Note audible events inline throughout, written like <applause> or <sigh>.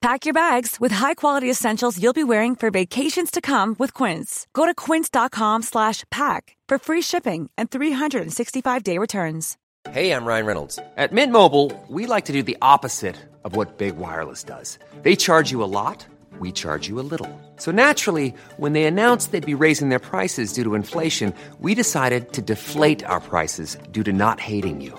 Pack your bags with high-quality essentials you'll be wearing for vacations to come with Quince. Go to quince.com slash pack for free shipping and 365-day returns. Hey, I'm Ryan Reynolds. At Mint Mobile, we like to do the opposite of what Big Wireless does. They charge you a lot, we charge you a little. So naturally, when they announced they'd be raising their prices due to inflation, we decided to deflate our prices due to not hating you.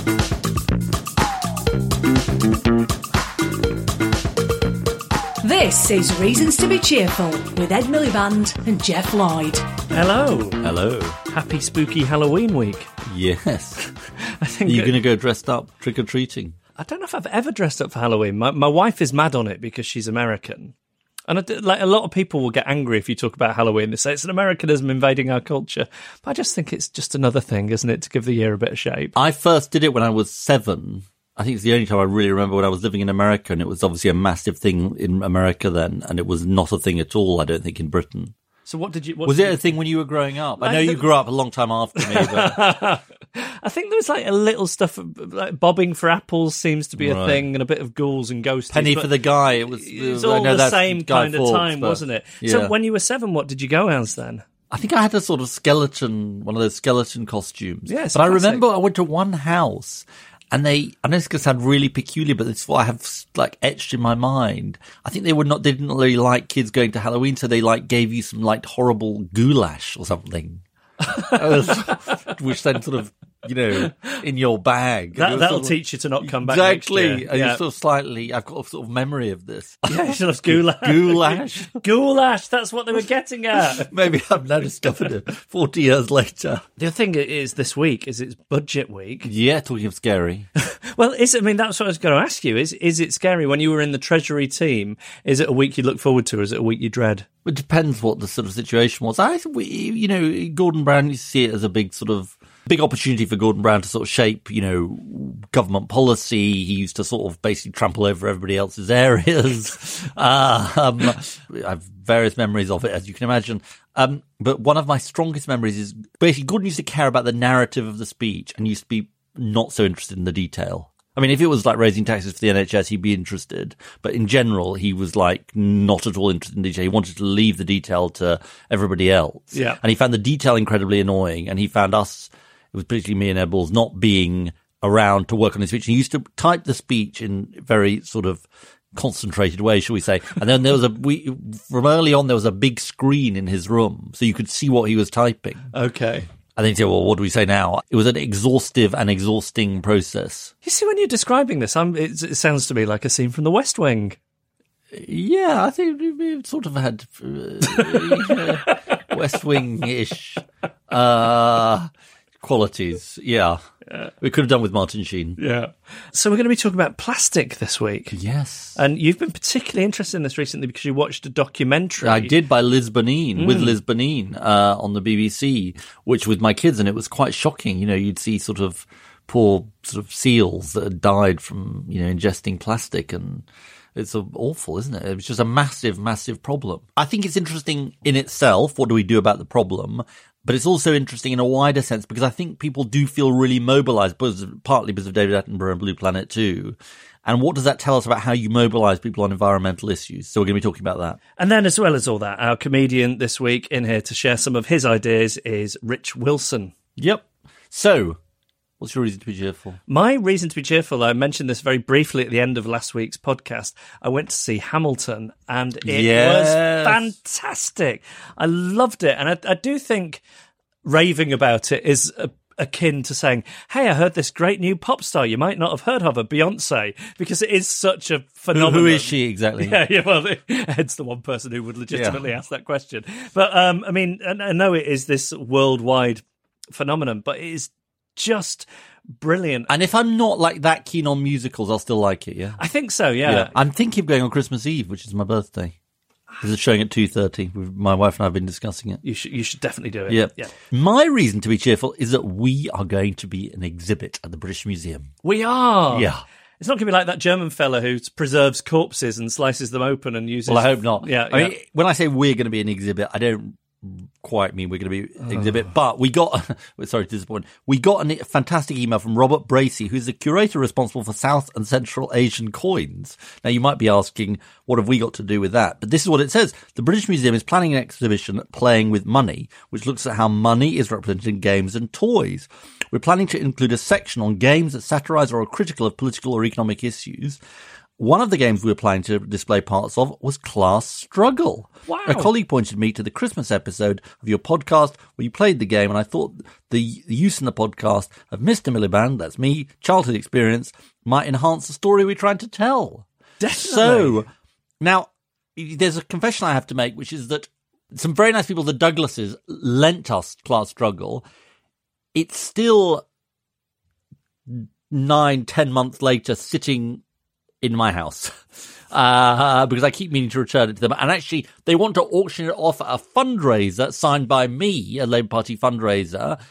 This is Reasons to be Cheerful with Ed Miliband and Geoff Lloyd. Hello. Hello. Happy spooky Halloween week. Yes. <laughs> I Are think you going to go dressed up trick or treating? I don't know if I've ever dressed up for Halloween. My my wife is mad on it because she's American. And I, d- like a lot of people will get angry if you talk about Halloween. They say it's an Americanism invading our culture. But I just think it's just another thing, isn't it, to give the year a bit of shape. I first did it when I was seven. I think it's the only time I really remember when I was living in America, and it was obviously a massive thing in America then, and it was not a thing at all. I don't think in Britain. So what did you? What Was did it you- a thing when you were growing up? I know the- you grew up a long time after me, but <laughs> I think there was like a little stuff like bobbing for apples seems to be a Right. thing, and a bit of ghouls and ghosts. penny for the guy. It was. It was all know the same kind of time, but- wasn't it? Yeah. So when you were seven, what did you go as then? I think I had a sort of skeleton, one of those skeleton costumes. Yeah, it's but I remember I went to one house and they, I know it's going to sound really peculiar, but it's what I have like etched in my mind. I think they would not, they didn't really like kids going to Halloween, so they like gave you some like horrible goulash or something. <laughs> Which then sort of, you know, in your bag. That, that'll sort of- teach you to not come back. Exactly. And Yeah. you're sort of slightly, I've got a sort of memory of this. <laughs> Yeah, should have goulash. Goulash. <laughs> goulash. That's what they were getting at. <laughs> Maybe I've now discovered it 40 years later. the other thing is this week is it's budget week. Yeah, talking of scary. Well, is I mean that's what I was going to ask you. Is is it scary when you were in the Treasury team? Is it a week you look forward to, or is it a week you dread? It depends what the sort of situation was. I, you know, Gordon Brown, you see it as a big sort of big opportunity for Gordon Brown to sort of shape, you know, government policy. He used to sort of basically trample over everybody else's <laughs> areas. um, I have various memories of it, as you can imagine. Um, but one of my strongest memories is basically Gordon used to care about the narrative of the speech and used to be not so interested in the detail. I mean, if it was like raising taxes for the NHS, he'd be interested. But in general, he was like not at all interested in detail. He wanted to leave the detail to everybody else. Yeah. And he found the detail incredibly annoying. And he found us, it was particularly me and Ed Balls, not being around to work on his speech. He used to type the speech in very sort of concentrated way, shall we say. And then there was a, we, from early on, there was a big screen in his room. So you could see what he was typing. Okay. And then you say, well, what do we say now? It was an exhaustive and exhausting process. You see, when you're describing this, I'm, it, it sounds to me like a scene from The West Wing. Yeah, I think we- sort of had uh, <laughs> West Wing-ish uh, qualities. Yeah. we could have done with Martin Sheen. Yeah. So we're going to be talking about plastic this week. Yes, And you've been particularly interested in this recently because you watched a documentary. I did by Liz Bonnin with Liz Bonnin uh, on the BBC, which with my kids, and it was quite shocking. You know, you'd see sort of poor sort of seals that had died from you know ingesting plastic and. It's awful, isn't it? It's just a massive, massive problem. I think it's interesting in itself. What do we do about the problem? But it's also interesting in a wider sense because I think people do feel really mobilized, partly because of David Attenborough and Blue Planet too. And what does that tell us about how you mobilize people on environmental issues? So we're going to be talking about that. And then, as well as all that, our comedian this week in here to share some of his ideas is Rich Wilson. Yep. So, what's your reason to be cheerful? My reason to be cheerful, I mentioned this very briefly at the end of last week's podcast. I went to see Hamilton and it Yes. was fantastic. I loved it. And I, I do think raving about it is a, akin to saying, Hey, I heard this great new pop star you might not have heard of her, Beyonce, because it is such a Who, phenomenon. who is she exactly? <laughs> Yeah, yeah. Well, Ed's the one person who would legitimately ask that question. But um, I mean, I know it is this worldwide phenomenon, but it is just brilliant. And if I'm not like that keen on musicals, I'll still like it. Yeah. I think so. Yeah. I'm thinking of going on Christmas Eve, which is my birthday. This is showing at two thirty. My wife and I have been discussing it. You should you should definitely do it. Yeah. yeah. My reason to be cheerful is that we are going to be an exhibit at the British Museum. We are. Yeah. It's not going to be like that German fella who preserves corpses and slices them open and uses. Well, I hope not. Yeah. I yeah. mean, when I say we're going to be an exhibit, I don't quite mean we're going to be Oh. exhibit, but we got, <laughs> sorry to disappoint, we got a fantastic email from Robert Bracey, who's the curator responsible for South and Central Asian coins. Now, you might be asking, what have we got to do with that? But this is what it says. The British Museum is planning an exhibition, Playing with Money, which looks at how money is represented in games and toys. We're planning to include a section on games that satirize or are critical of political or economic issues. One of the games we were planning to display parts of was Class Struggle. Wow. A colleague pointed me to the Christmas episode of your podcast where you played the game, and I thought the, the use in the podcast of Mr. Miliband, that's me, childhood experience, might enhance the story we're trying to tell. Definitely. So, now, there's a confession I have to make, which is that some very nice people, the Douglases, lent us Class Struggle. It's still nine, ten months later sitting in my house. <laughs> Uh, because I keep meaning to return it to them. And actually, they want to auction it off at a fundraiser signed by me, a Labour Party fundraiser.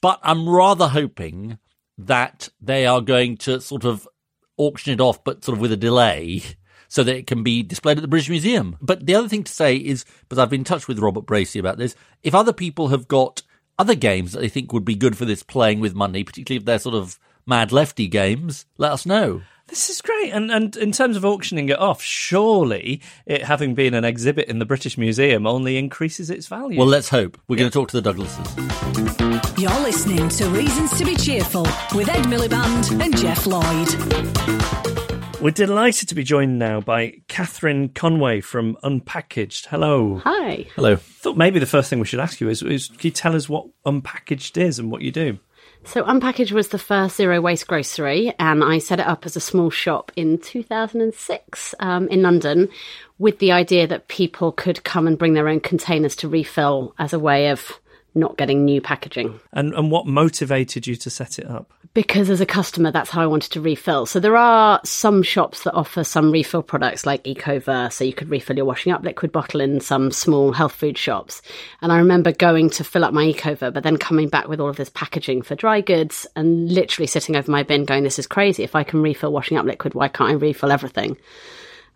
But I'm rather hoping that they are going to sort of auction it off, but sort of with a delay. <laughs> So that it can be displayed at the British Museum. But the other thing to say is, because I've been in touch with Robert Bracey about this, if other people have got other games that they think would be good for this playing with money, particularly if they're sort of mad lefty games, let us know. This is great. And and in terms of auctioning it off, surely it having been an exhibit in the British Museum only increases its value. Well, let's hope. We're going to talk to the Douglases. You're listening to Reasons to be Cheerful with Ed Miliband and Geoff Lloyd. We're delighted to be joined now by Catherine Conway from Unpackaged. Hello. Hi. Hello. thought maybe the first thing we should ask you is, is can you tell us what Unpackaged is and what you do? So, Unpackage was the first zero waste grocery, and I set it up as a small shop in 2006 um, in London with the idea that people could come and bring their own containers to refill as a way of not getting new packaging. And and what motivated you to set it up? Because as a customer, that's how I wanted to refill. So there are some shops that offer some refill products like Ecover, so you could refill your washing up liquid bottle in some small health food shops. And I remember going to fill up my Ecover, but then coming back with all of this packaging for dry goods and literally sitting over my bin going, this is crazy. If I can refill washing up liquid, why can't I refill everything?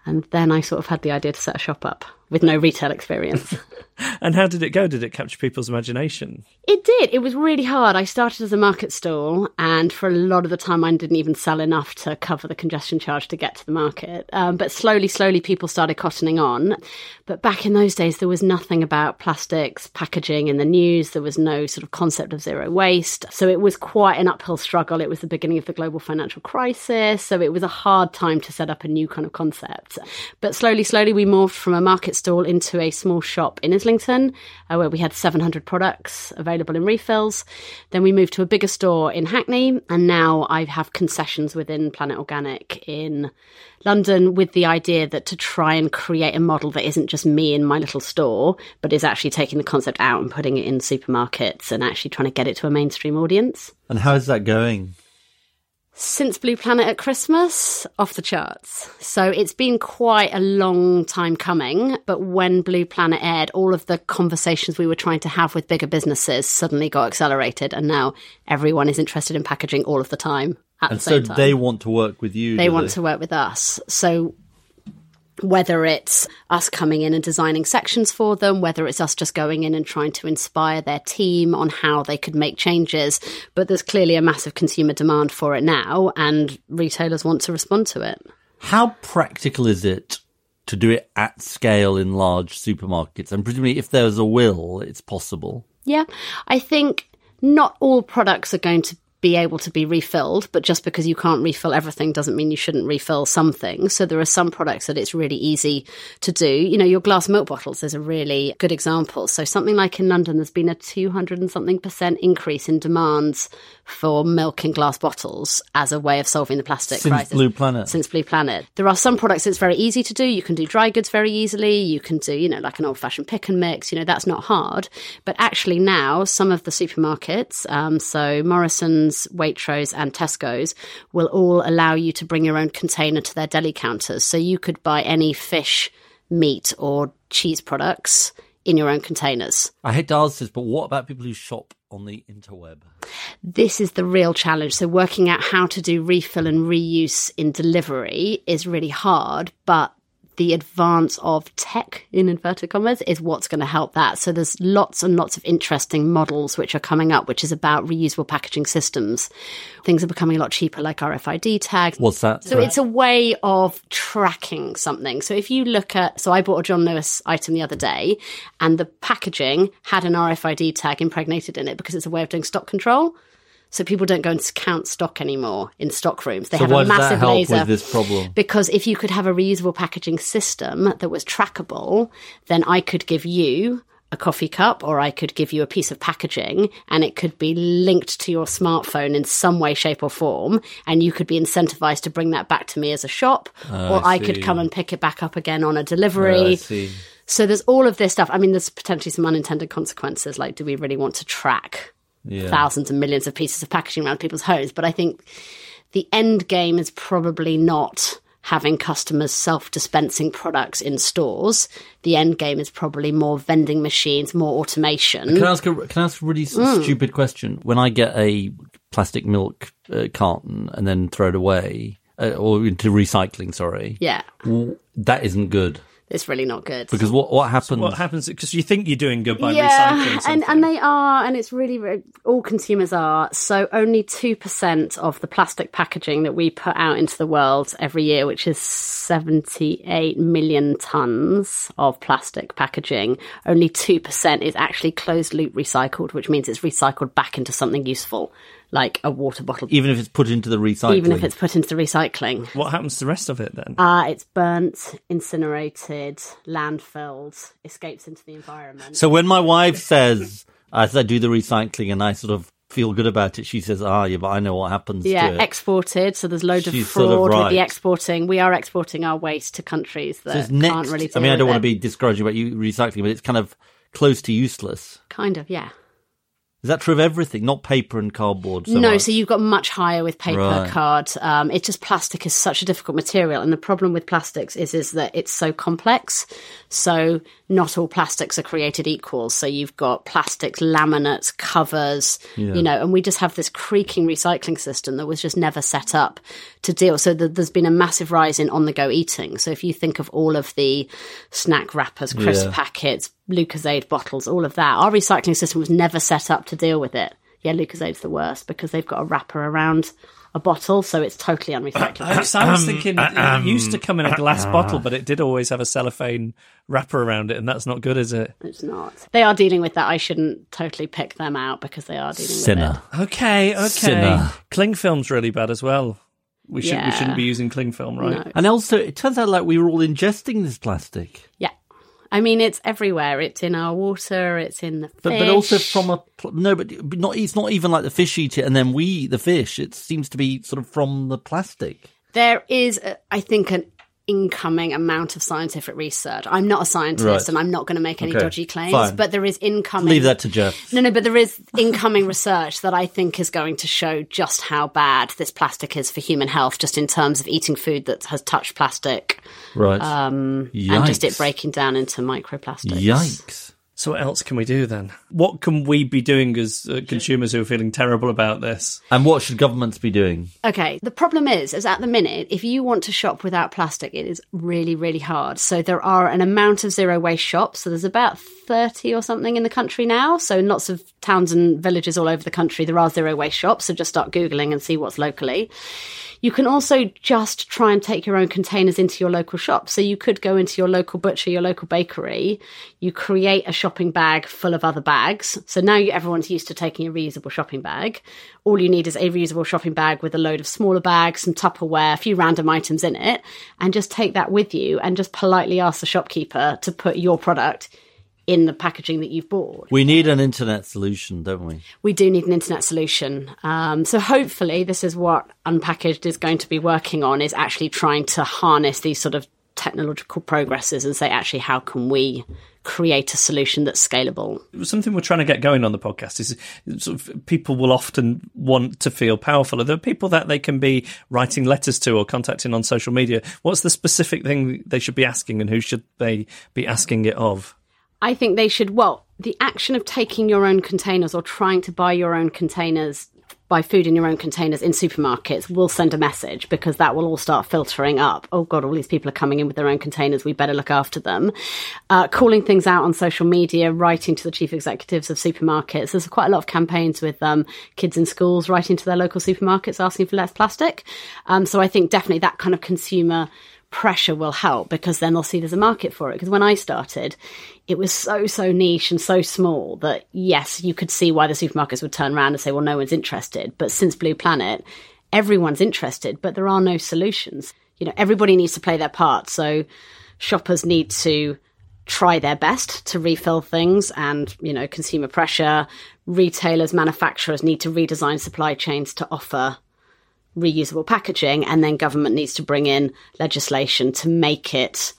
And then I sort of had the idea to set a shop up with no retail experience. <laughs> <laughs> And how did it go? Did it capture people's imagination? It did. It was really hard. I started as a market stall, and for a lot of the time, I didn't even sell enough to cover the congestion charge to get to the market. Um, but slowly, slowly, people started cottoning on. But back in those days, there was nothing about plastics packaging in the news. There was no sort of concept of zero waste. So it was quite an uphill struggle. It was the beginning of the global financial crisis. So it was a hard time to set up a new kind of concept. But slowly, slowly, we moved from a market stall into a small shop in uh, where we had 700 products available in refills. Then we moved to a bigger store in Hackney, and now I have concessions within Planet Organic in London with the idea that to try and create a model that isn't just me in my little store, but is actually taking the concept out and putting it in supermarkets and actually trying to get it to a mainstream audience. And how is that going? Since Blue Planet at Christmas, off the charts. So it's been quite a long time coming. But when Blue Planet aired, all of the conversations we were trying to have with bigger businesses suddenly got accelerated. And now everyone is interested in packaging all of the time at And the so time. they want to work with you. they want to work with us. So whether it's us coming in and designing sections for them, whether it's us just going in and trying to inspire their team on how they could make changes. But there's clearly a massive consumer demand for it now, and retailers want to respond to it. How practical is it to do it at scale in large supermarkets? And presumably, if there's a will, it's possible. Yeah, I think not all products are going to be able to be refilled, but just because you can't refill everything doesn't mean you shouldn't refill something. So there are some products that it's really easy to do. You know, your glass milk bottles is a really good example. So something like in London, there's been a 200 and something percent increase in demands for milk in glass bottles as a way of solving the plastic Since crisis. Blue Planet. Since Blue Planet. There are some products it's very easy to do. You can do dry goods very easily. You can do, you know, like an old fashioned pick and mix. You know, that's not hard. But actually now, some of the supermarkets, um, so Morrison's, Waitrose and Tesco's will all allow you to bring your own container to their deli counters. So you could buy any fish, meat or cheese products in your own containers. I hate to ask this, but what about people who shop on the interweb? this is the real challenge. So, working out how to do refill and reuse in delivery is really hard, but the advance of tech in inverted commas is what's going to help that. So there's lots and lots of interesting models which are coming up, which is about reusable packaging systems. Things are becoming a lot cheaper, like RFID tags. What's that? So it's a way of tracking something. So if you look at, so I bought a John Lewis item the other day, and the packaging had an RFID tag impregnated in it because it's a way of doing stock control. So people don't go and count stock anymore in stock rooms. They So have a massive laser. this problem? Because if you could have a reusable packaging system that was trackable, then I could give you a coffee cup or I could give you a piece of packaging and it could be linked to your smartphone in some way, shape, or form. And you could be incentivized to bring that back to me as a shop, or I could come and pick it back up again on a delivery. see. So there's all of this stuff. I mean, there's potentially some unintended consequences. Like, do we really want to track Yeah. thousands and millions of pieces of packaging around people's homes? But I think the end game is probably not having customers self dispensing products in stores. The end game is probably more vending machines, more automation. Can I ask a can I ask a really Mm. stupid question? When I get a plastic milk uh, carton and then throw it away uh, or into recycling, sorry, yeah, that isn't good it's really not good. because what what happens? What happens? Because you think you're doing good by yeah, recycling and something. and they are, and it's really re- all consumers are. So only two percent of the plastic packaging that we put out into the world every year, which is seventy-eight million tons of plastic packaging, only two percent is actually closed loop recycled, which means it's recycled back into something useful, like a water bottle, even if it's put into the recycling, even if it's put into the recycling. what happens to the rest of it then? Uh, it's burnt, incinerated, landfilled, escapes into the environment. So when my wife says, <laughs> as I do the recycling and I sort of feel good about it, she says, "Ah, yeah, but I know what happens Yeah, to it." exported. So there's loads of fraud sort of with the exporting. We are exporting our waste to countries that it's next. can't really. I mean, I don't want to be discouraging about you recycling, but it's kind of close to useless. kind of yeah. Is that true of everything? Not paper and cardboard. So no, much? so you've got much higher with paper, Right. card. Um, it's just plastic is such a difficult material, and the problem with plastics is is that it's so complex. So not all plastics are created equal. So you've got plastics, laminates, covers, you know, and we just have this creaking recycling system that was just never set up to deal. So th- there's been a massive rise in on the go eating. So if you think of all of the snack wrappers, crisp Yeah. packets, Lucozade bottles, all of that, our recycling system was never set up to deal with it. Yeah, Lucozade's the worst because they've got a wrapper around a bottle, so it's totally unrecyclable. So I was um, thinking uh, it um, used to come in a glass uh, bottle, but it did always have a cellophane wrapper around it, and that's not good, is it? it's not. They are dealing with that. I shouldn't totally pick them out because they are dealing sinner. with Okay, okay. Sinner. Cling film's really bad as well. We should we Yeah. shouldn't be using cling film, right? No. And also, it turns out like we were all ingesting this plastic, Yeah. I mean, it's everywhere. It's in our water. It's in the fish. but but also from a pl- no, but, not. It's not even like the fish eat it and then we eat the fish. It seems to be sort of from the plastic. There is, uh, I think, an incoming amount of scientific research. I'm not a scientist Right. and I'm not going to make any Okay, dodgy claims, fine. but there is incoming. Leave that to Geoff. No, no, but there is incoming research that I think is going to show just how bad this plastic is for human health, just in terms of eating food that has touched plastic Right. um, Yikes. and just it breaking down into microplastics. Yikes. So what else can we do then? What can we be doing as uh, consumers who are feeling terrible about this? And what should governments be doing? Okay, the problem is, is at the minute, if you want to shop without plastic, it is really, really hard. So there are an amount of zero waste shops. So there's about 30 or something in the country now. So in lots of towns and villages all over the country, there are zero waste shops. So just start Googling and see what's locally. You can also just try and take your own containers into your local shop. So you could go into your local butcher, your local bakery, you create a shopping bag full of other bags. So now everyone's used to taking a reusable shopping bag. All you need is a reusable shopping bag with a load of smaller bags, some Tupperware, a few random items in it, and just take that with you and just politely ask the shopkeeper to put your product in the packaging that you've bought. We need an internet solution, don't we? We do need an internet solution. Um, so hopefully, this is what Unpackaged is going to be working on: is actually trying to harness these sort of technological progresses and say, actually, how can we create a solution that's scalable? Something we're trying to get going on the podcast is sort of people will often want to feel powerful. Are there people that they can be writing letters to or contacting on social media? What's the specific thing they should be asking, and who should they be asking it of? I think they should, well, the action of taking your own containers or trying to buy your own containers, buy food in your own containers in supermarkets will send a message because that will all start filtering up. Oh God, all these people are coming in with their own containers. We better look after them. Uh, calling things out on social media, writing to the chief executives of supermarkets. There's quite a lot of campaigns with um, kids in schools writing to their local supermarkets asking for less plastic. Um, so I think definitely that kind of consumer pressure will help because then they'll see there's a market for it. Because when I started, it was so, so niche and so small that yes, you could see why the supermarkets would turn around and say, well, no one's interested. But since Blue Planet, everyone's interested, but there are no solutions. You know, everybody needs to play their part. So shoppers need to try their best to refill things and, you know, consumer pressure. Retailers, manufacturers need to redesign supply chains to offer reusable packaging, and then government needs to bring in legislation to make it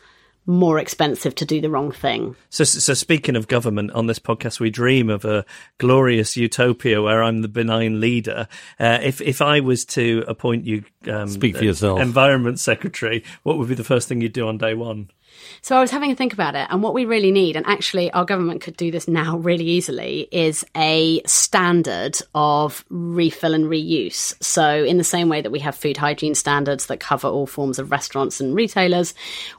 more expensive to do the wrong thing. So, so speaking of government, on this podcast, we dream of a glorious utopia where I'm the benign leader. Uh, if if I was to appoint you, um, Speak for yourself. environment secretary, what would be the first thing you'd do on day one? So I was having a think about it, and what we really need, and actually our government could do this now really easily, is a standard of refill and reuse. So in the same way that we have food hygiene standards that cover all forms of restaurants and retailers,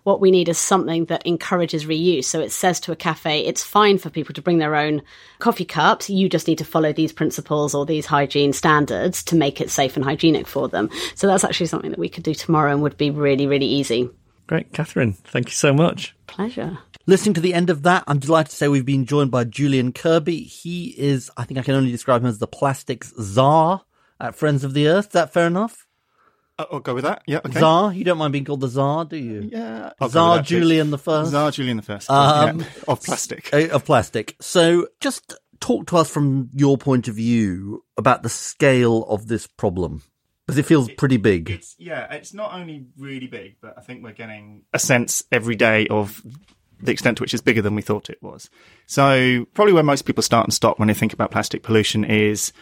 what we need is something that encourages reuse. So it says to a cafe, it's fine for people to bring their own coffee cups. You just need to follow these principles or these hygiene standards to make it safe and hygienic for them. So that's actually something that we could do tomorrow and would be really, really easy. Great, Catherine. Thank you so much. Pleasure. Listening to the end of that, I'm delighted to say we've been joined by Julian Kirby. He is, I think I can only describe him as the plastics czar at Friends of the Earth. Is that fair enough? Uh, I'll go with that. Yeah. Okay. Czar? You don't mind being called the czar, do you? Yeah. I'll Czar with too. Julian the First? Tsar Julian the First. Um, yeah, of plastic. Uh, <laughs> Of plastic. So just talk to us from your point of view about the scale of this problem. Because it feels pretty big. It's yeah, it's not only really big, but I think we're getting a sense every day of the extent to which it's bigger than we thought it was. So probably where most people start and stop when they think about plastic pollution is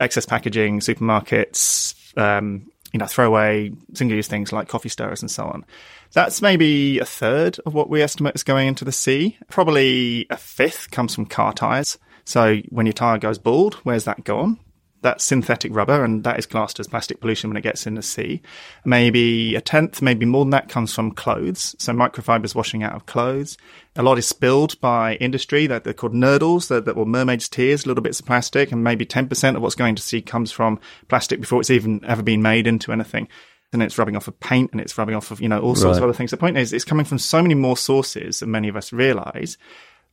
excess packaging, supermarkets, um, you know, throwaway single-use things like coffee stirrers and so on. That's maybe a third of what we estimate is going into the sea. Probably a fifth comes from car tires. So when your tire goes bald, where's that gone? That's synthetic rubber, and that is classed as plastic pollution when it gets in the sea. Maybe a tenth, maybe more than that, comes from clothes. So microfibers washing out of clothes. A lot is spilled by industry that they're called nurdles, that, that were mermaids' tears, little bits of plastic, and maybe 10% of what's going to sea comes from plastic before it's even ever been made into anything. And it's rubbing off of paint and it's rubbing off of, you know, all sorts of other things. The point is, it's coming from so many more sources than many of us realize.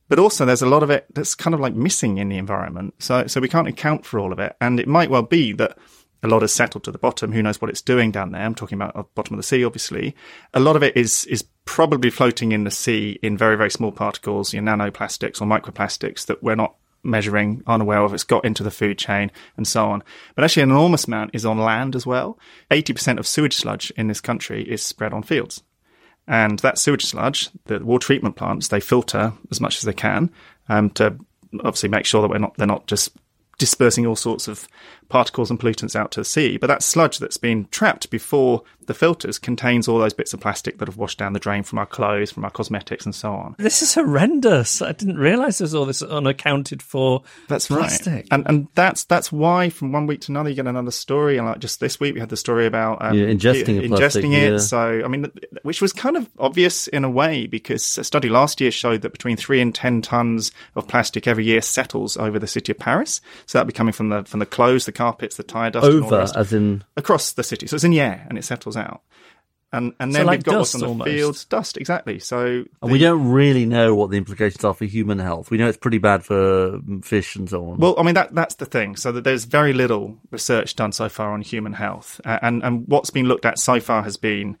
But also, there's a lot of it that's kind of like missing in the environment. So, so we can't account for all of it. And it might well be that a lot has settled to the bottom. Who knows what it's doing down there? I'm talking about the bottom of the sea, obviously. A lot of it is is probably floating in the sea in very very small particles, know, nanoplastics or microplastics that we're not measuring, unaware of. It's got into the food chain and so on. But actually, an enormous amount is on land as well. Eighty percent of sewage sludge in this country is spread on fields. And that sewage sludge, the water treatment plants, they filter as much as they can um, to obviously make sure that we're not they're not just dispersing all sorts of particles and pollutants out to the sea. But that sludge that's been trapped before the filters contains all those bits of plastic that have washed down the drain from our clothes, from our cosmetics, and so on. This is horrendous. I didn't realise there's all this unaccounted for That's plastic. right, and and that's that's why from one week to another you get another story. And like just this week we had the story about um, Yeah, ingesting i- a plastic, ingesting it. yeah. So I mean, which was kind of obvious in a way because a study last year showed that between three and ten tons of plastic every year settles over the city of Paris. So that'd be coming from the from the clothes, the carpets, the tire dust, and all the Over, as in across the city. So it's in the air and it settles out. And and So then like we've got what's on the almost. fields, dust exactly. So And we don't really know what the implications are for human health. We know it's pretty bad for fish and so on. Well, I mean that that's the thing. So that there's very little research done so far on human health, A- and and what's been looked at so far has been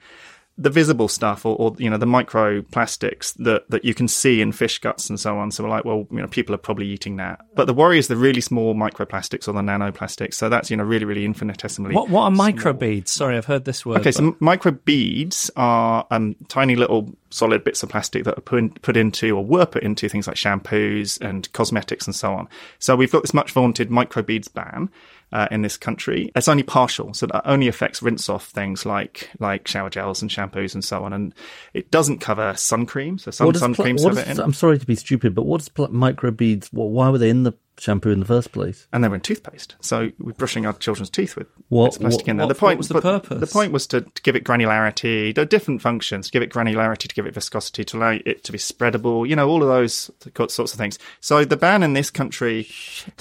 the visible stuff, or, or you know the microplastics that that you can see in fish guts and so on. So we're like, well, you know, people are probably eating that. But the worry is the really small microplastics or the nanoplastics. So that's you know really really infinitesimally. What what are microbeads? Sorry, I've heard this word. Okay, so but- m- micro beads are um, tiny little solid bits of plastic that are put, in, put into or were put into things like shampoos and cosmetics and so on. So we've got this much vaunted micro beads ban uh, in this country. It's only partial, so that only affects rinse off things like like shower gels and shampoos and so on, and it doesn't cover sun cream. So some sun pla- creams have it in. I'm sorry to be stupid, but what does pl- microbeads? What, why were they in the shampoo in the first place? and they were in toothpaste. So we're brushing our children's teeth with What- bits of plastic what- in there. what- the point was the purpose? The point was to, to give it granularity. There are different functions. To give it granularity, to give it viscosity, to allow it to be spreadable. You know, all of those sorts of things. So the ban in this country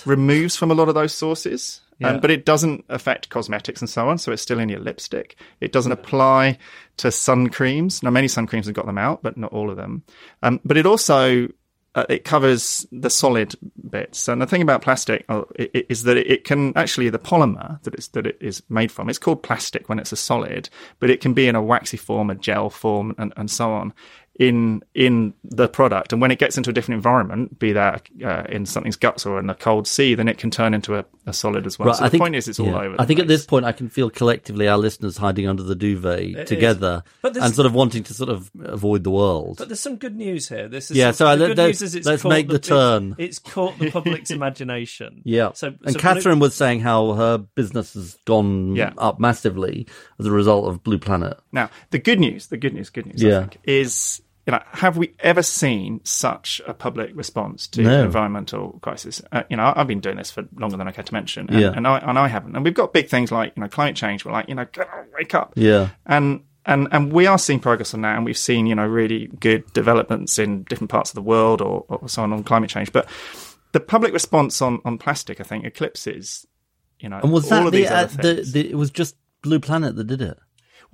removes from a lot of those sources. Yeah. Um, but it doesn't affect cosmetics and so on, so it's still in your lipstick. It doesn't apply to sun creams. Now, many sun creams have got them out, but not all of them. Um, but it also uh, it covers the solid bits. And the thing about plastic uh, is that it can actually the polymer that it's that it is made from. It's called plastic when it's a solid, but it can be in a waxy form, a gel form, and, and so on in in the product. And when it gets into a different environment, be that uh, in something's guts or in a cold sea, then it can turn into a, a solid as well. so the point is, it's all over. I the think at this point, I can feel collectively our listeners hiding under the duvet is. together But and sort of wanting to sort of avoid the world. But there's some good news here. This is Yeah, so the let- good let's- news is it's let's make the it's- turn. It's, caught the public's imagination. <laughs> Yeah. So, and so Catherine was saying how her business has gone Yeah. up massively as a result of Blue Planet. Now, the good news, the good news, good news, Yeah. I think, is you know, have we ever seen such a public response to No. an environmental crisis? Uh, you know, I've been doing this for longer than I care to mention, and, Yeah. and I and I haven't. And we've got big things like you know climate change. We're like you know, wake up, Yeah. and and and we are seeing progress on that, and we've seen you know really good developments in different parts of the world or, or so on on climate change. But the public response on on plastic, I think, eclipses you know And was all that of the, these uh, other the, the? It was just Blue Planet that did it.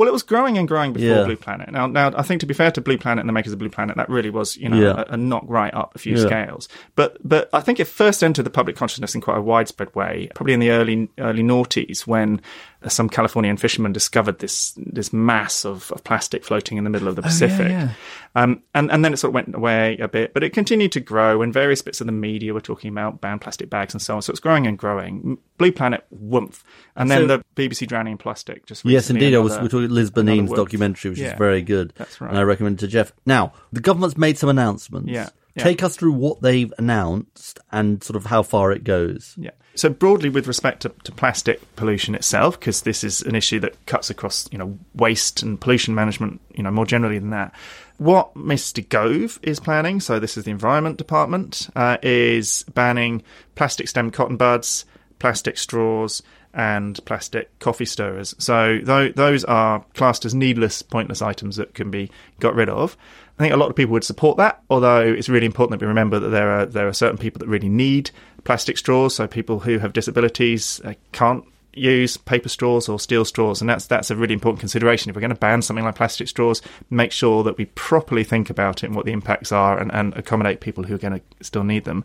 Well, it was growing and growing before Yeah. Blue Planet. Now, now I think to be fair to Blue Planet and the makers of Blue Planet, that really was you know Yeah. a, a knock right up a few Yeah. scales. But but I think it first entered the public consciousness in quite a widespread way, probably in the early early noughties when some Californian fishermen discovered this this mass of, of plastic floating in the middle of the Pacific. yeah. Um, and, and then it sort of went away a bit, but it continued to grow, and various bits of the media were talking about banned plastic bags and so on. So it's growing and growing. Blue Planet, woomph. And then So- the BBC Drowning in Plastic just Yes, indeed. I was we're talking Liz another Bonnin's documentary, which Yeah. is very good. That's right. And I recommend it to Geoff. Now, the government's made some announcements. Yeah, yeah. Take us through what they've announced and sort of how far it goes. Yeah. So broadly, with respect to, to plastic pollution itself, because this is an issue that cuts across, you know, waste and pollution management, you know, more generally than that. What Mr. Gove is planning, so this is the Environment Department, uh, is banning plastic stem cotton buds, plastic straws, and plastic coffee stirrers. So tho- those are classed as needless, pointless items that can be got rid of. I think a lot of people would support that, although it's really important that we remember that there are there are certain people that really need plastic straws. So people who have disabilities uh, can't use paper straws or steel straws, and that's that's a really important consideration. If we're going to ban something like plastic straws, make sure that we properly think about it and what the impacts are, and, and accommodate people who are going to still need them.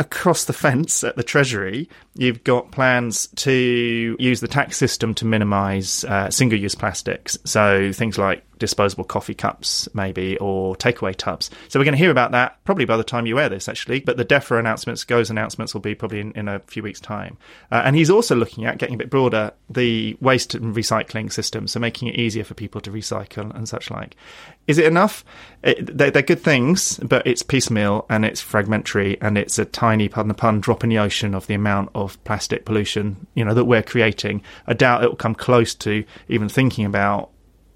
Across the fence at the Treasury, you've got plans to use the tax system to minimise uh, single-use plastics, so things like disposable coffee cups, maybe, or takeaway tubs. So we're going to hear about that probably by the time you air this, actually. But the DEFRA announcements, Gove's announcements, will be probably in, in a few weeks' time. Uh, and he's also looking at getting a bit broader the waste and recycling system, so making it easier for people to recycle and such like. Is it enough? It, they're, they're good things, but it's piecemeal and it's fragmentary and it's a tiny pardon the pun, drop in the ocean of the amount of plastic pollution, you know, that we're creating. I doubt it will come close to even thinking about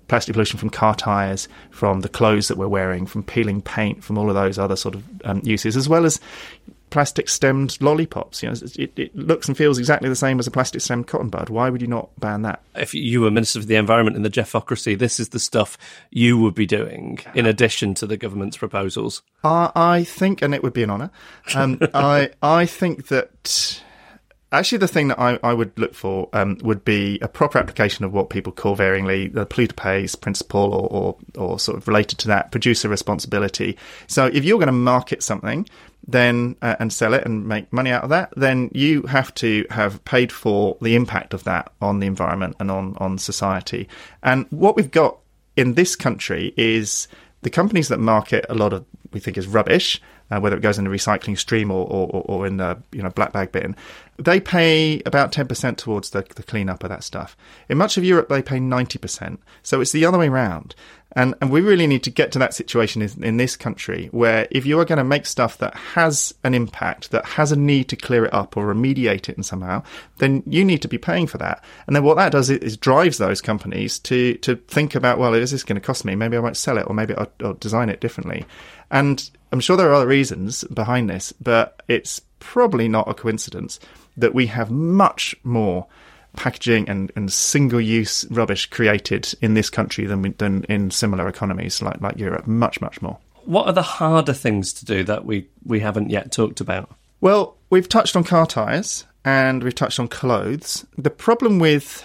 plastic pollution from car tires, from the clothes that we're wearing, from peeling paint, from all of those other sort of um, uses, as well as plastic stemmed lollipops. You know, it, it, looks and feels exactly the same as a plastic stemmed cotton bud. Why would you not ban that? If you were Minister for the Environment in the Geoffocracy, this is the stuff you would be doing in addition to the government's proposals. Uh, I think, and it would be an honour. Um, <laughs> I I think that Actually, the thing that I, I would look for um, would be a proper application of what people call varyingly the polluter pays principle or, or, or sort of related to that producer responsibility. So if you're going to market something, then uh, and sell it and make money out of that, then you have to have paid for the impact of that on the environment and on on society. And what we've got in this country is the companies that market a lot of we think is rubbish, uh, whether it goes in the recycling stream or, or, or in the you know black bag bin, they pay about 10% towards the, the cleanup of that stuff. In much of Europe, they pay 90%. So it's the other way around. And, and we really need to get to that situation in, in this country where if you are going to make stuff that has an impact, that has a need to clear it up or remediate it in somehow, then you need to be paying for that. And then what that does is, drives those companies to, to think about, well, is this going to cost me? Maybe I won't sell it or maybe I'll, I'll design it differently. And I'm sure there are other reasons behind this, but it's probably not a coincidence that we have much more packaging and, and single use rubbish created in this country than we, than in similar economies like like Europe. Much much more. What are the harder things to do that we we haven't yet talked about? Well, we've touched on car tires and we've touched on clothes. The problem with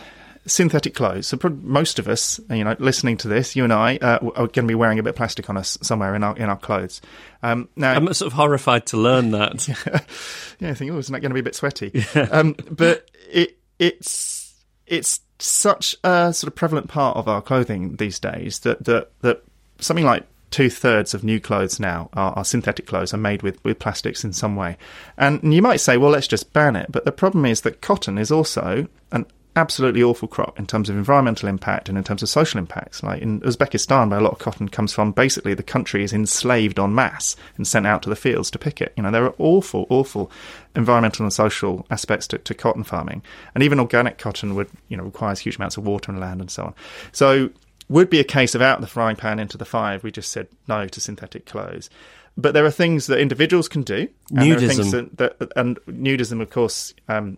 synthetic clothes. So most of us, you know, listening to this, you and I uh, are going to be wearing a bit of plastic on us somewhere in our in our clothes. Um, now, I'm sort of horrified to learn that. yeah, <laughs> yeah I think, oh, isn't that going to be a bit sweaty? <laughs> Yeah. Um, but it it's it's such a sort of prevalent part of our clothing these days that that that something like two thirds of new clothes now are, are, synthetic clothes are made with, with plastics in some way. And you might say, well, let's just ban it. But the problem is that cotton is also an absolutely awful crop in terms of environmental impact and in terms of social impacts. Like in Uzbekistan, where a lot of cotton comes from, basically the country is enslaved en masse and sent out to the fields to pick it. You know, there are awful, awful environmental and social aspects to, to cotton farming. And even organic cotton would, you know, requires huge amounts of water and land and so on. So would be a case of out the frying pan into the fire we just said no to synthetic clothes. But there are things that individuals can do. And nudism. That, that, and nudism, of course, um,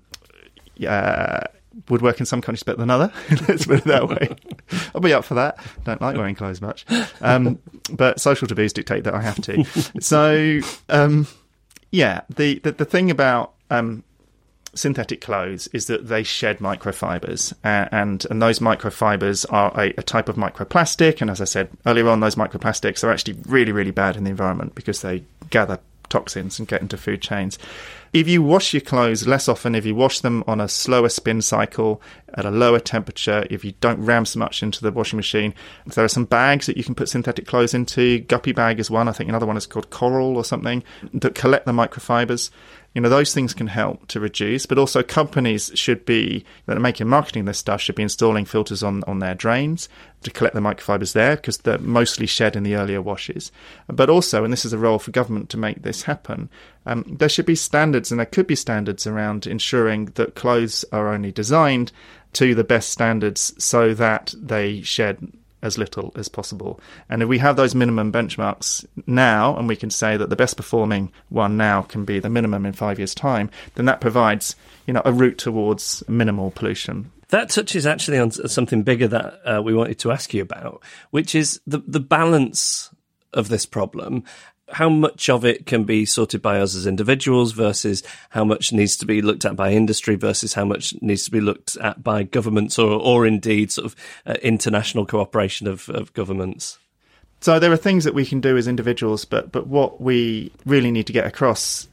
uh, would work in some countries better than other. <laughs> Let's put it that way. I'll be up for that. Don't like wearing clothes much, um, but social taboos dictate that I have to. so, um, yeah, the, the, the thing about um, synthetic clothes is that they shed microfibers, uh, and and those microfibers are a, a, type of microplastic. And as I said earlier on, those microplastics are actually really really bad in the environment because they gather toxins and get into food chains. If you wash your clothes less often, if you wash them on a slower spin cycle at a lower temperature, if you don't ram so much into the washing machine, there are some bags that you can put synthetic clothes into. Guppy bag is one. I think another one is called Coral or something that collect the microfibers. You know, those things can help to reduce, but also companies should be, that are making marketing this stuff, should be installing filters on, on their drains to collect the microfibers there because they're mostly shed in the earlier washes. But also, and this is a role for government to make this happen, um, there should be standards and there could be standards around ensuring that clothes are only designed to the best standards so that they shed as little as possible. And if we have those minimum benchmarks now, and we can say that the best performing one now can be the minimum in five years' time, then that provides you know a route towards minimal pollution. That touches actually on something bigger that uh, we wanted to ask you about, which is the the balance of this problem how much of it can be sorted by us as individuals versus how much needs to be looked at by industry versus how much needs to be looked at by governments or, or indeed sort of uh, international cooperation of, of governments? So there are things that we can do as individuals, but but what we really need to get across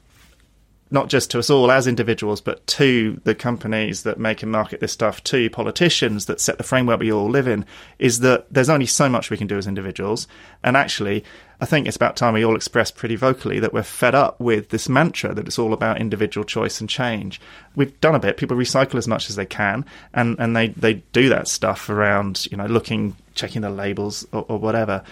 not just to us all as individuals, but to the companies that make and market this stuff, to politicians that set the framework we all live in, is that there's only so much we can do as individuals. And actually, I think it's about time we all express pretty vocally that we're fed up with this mantra that it's all about individual choice and change. We've done a bit. People recycle as much as they can, and, and they, they do that stuff around, you know, looking, checking the labels or, or whatever.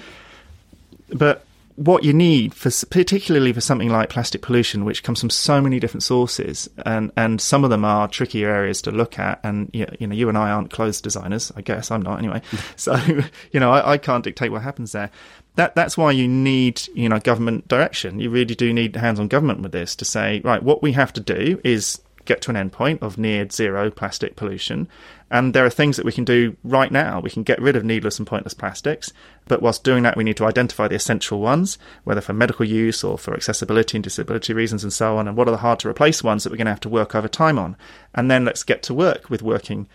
But what you need for particularly for something like plastic pollution, which comes from so many different sources, and and some of them are trickier areas to look at. And you know, you and I aren't clothes designers, I guess I'm not anyway. <laughs> so you know, I, I can't dictate what happens there. That that's why you need you know government direction. You really do need hands on government with this to say right, what we have to do is get to an endpoint of near zero plastic pollution. And there are things that we can do right now. We can get rid of needless and pointless plastics. But whilst doing that, we need to identify the essential ones, whether for medical use or for accessibility and disability reasons and so on. And what are the hard to replace ones that we're going to have to work over time on? And then let's get to work with working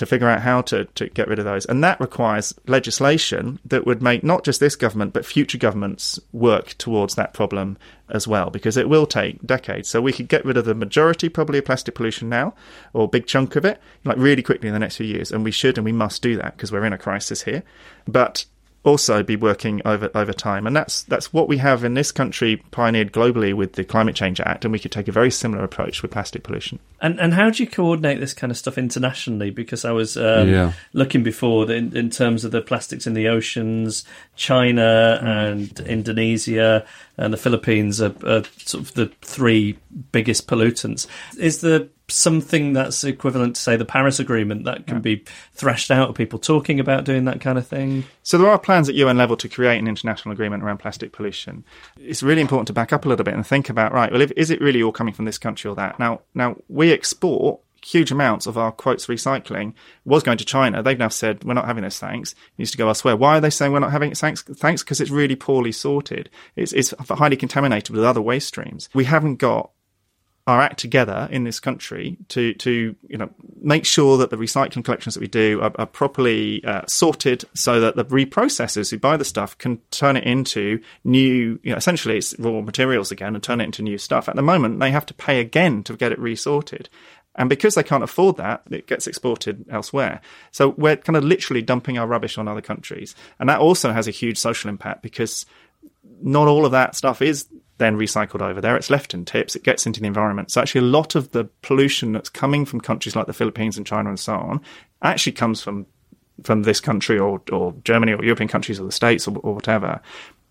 to figure out how to, to get rid of those. And that requires legislation that would make not just this government, but future governments work towards that problem as well, because it will take decades. So we could get rid of the majority, probably, of plastic pollution now, or a big chunk of it, like really quickly in the next few years. And we should and we must do that because we're in a crisis here. But also be working over over time, and that's that's what we have in this country, pioneered globally with the Climate Change Act, and we could take a very similar approach with plastic pollution. And and how do you coordinate this kind of stuff internationally? Because I was um, yeah. looking before in, in terms of the plastics in the oceans, China and Indonesia and the Philippines are, are sort of the three biggest pollutants. Is the something that's equivalent to say the Paris Agreement that can yeah. be thrashed out of people talking about doing that kind of thing? So there are plans at UN level to create an international agreement around plastic pollution. It's really important to back up a little bit and think about right. Well, if, is it really all coming from this country or that? Now, now we export huge amounts of our quotes recycling was going to China. They've now said we're not having this. Thanks. It needs to go elsewhere. Why are they saying we're not having it? Thanks. Thanks because it's really poorly sorted. It's, it's highly contaminated with other waste streams. We haven't got our act together in this country to to you know make sure that the recycling collections that we do are, are properly uh, sorted so that the reprocessors who buy the stuff can turn it into new you know essentially it's raw materials again and turn it into new stuff at the moment they have to pay again to get it resorted and because they can't afford that, it gets exported elsewhere. So we're kind of literally dumping our rubbish on other countries. And that also has a huge social impact because not all of that stuff is then recycled over there. It's left in tips. It gets into the environment. So actually, a lot of the pollution that's coming from countries like the Philippines and China and so on actually comes from from this country or, or Germany or European countries or the States or, or whatever.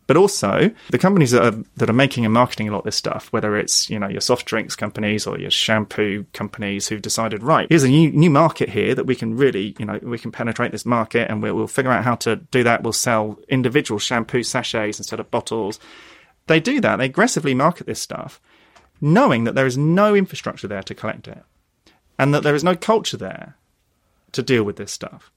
But also the companies that are, that are making and marketing a lot of this stuff, whether it's you know your soft drinks companies or your shampoo companies who've decided right here's a new new market here that we can really you know we can penetrate this market and we'll, we'll figure out how to do that. We'll sell individual shampoo sachets instead of bottles they do that. They aggressively market this stuff, knowing that there is no infrastructure there to collect it, and that there is no culture there to deal with this stuff.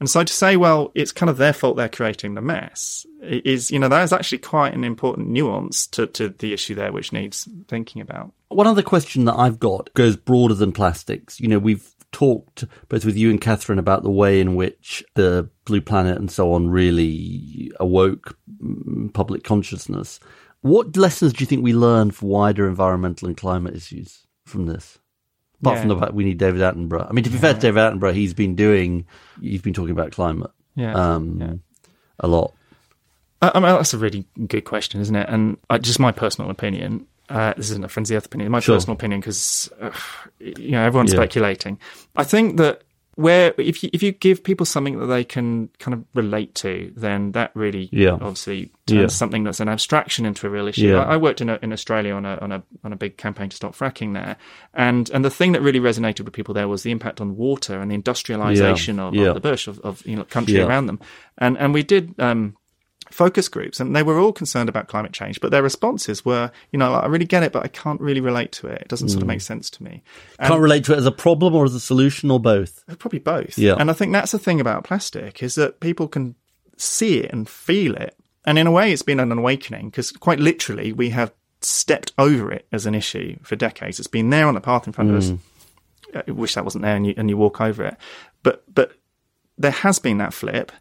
And so to say, well, it's kind of their fault they're creating the mess is, you know, that is actually quite an important nuance to, to the issue there, which needs thinking about. One other question that I've got goes broader than plastics. You know, we've talked both with you and Catherine about the way in which the Blue Planet and so on really awoke mm, public consciousness. What lessons do you think we learn for wider environmental and climate issues from this? Apart yeah. from the fact we need David Attenborough. I mean, to be yeah. fair to David Attenborough, he's been doing, he's been talking about climate yeah. Um, a lot. I mean, that's a really good question, isn't it? And uh, just my personal opinion, uh, this isn't a frenzy earth opinion, my sure. personal opinion, because, uh, you know, everyone's speculating. I think that where if you if you give people something that they can kind of relate to, then that really yeah. obviously turns yeah. something that's an abstraction into a real issue. Yeah. I, I, worked in a, in Australia on a on a on a big campaign to stop fracking there, and and the thing that really resonated with people there was the impact on water and the industrialization of, of, the bush of, of you know country around them, and and we did. Um, focus groups, and they were all concerned about climate change. But their responses were, you know, I really get it, but I can't really relate to it. It doesn't mm. sort of hmm. make sense to me. And can't relate to it as a problem or as a solution or both. Probably both. Yeah. And I think that's the thing about plastic is that people can see it and feel it, and in a way, it's been an awakening because quite literally, we have stepped over it as an issue for decades. It's been there on the path in front mm. of us. Hmm. I wish that wasn't there, and you and you walk over it. But but there has been that flip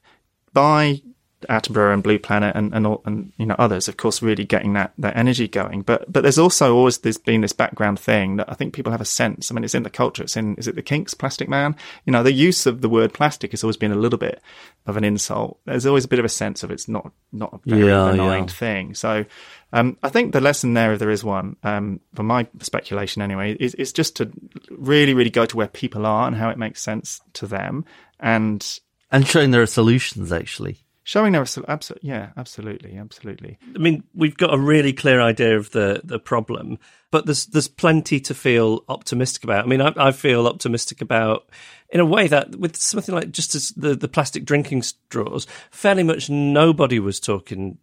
by Attenborough and Blue Planet and and, all, and you know others, of course, really getting that that energy going. But but there's also always there's been this background thing that I think people have a sense. I mean, it's in the culture. It's in is it the Kinks, Plastic Man? You know, the use of the word plastic has always been a little bit of an insult. There's always a bit of a sense of it's not not a very yeah, benign yeah. thing. So. Um, I think the lesson there, if there is one, um, from my speculation anyway, is, is just to really, really go to where people are and how it makes sense to them, and and showing there are solutions actually Showing their absolutely, yeah, absolutely, absolutely. I mean, we've got a really clear idea of the the problem, but there's there's plenty to feel optimistic about. I mean, I, I feel optimistic about in a way that with something like just as the the plastic drinking straws, fairly much nobody was talking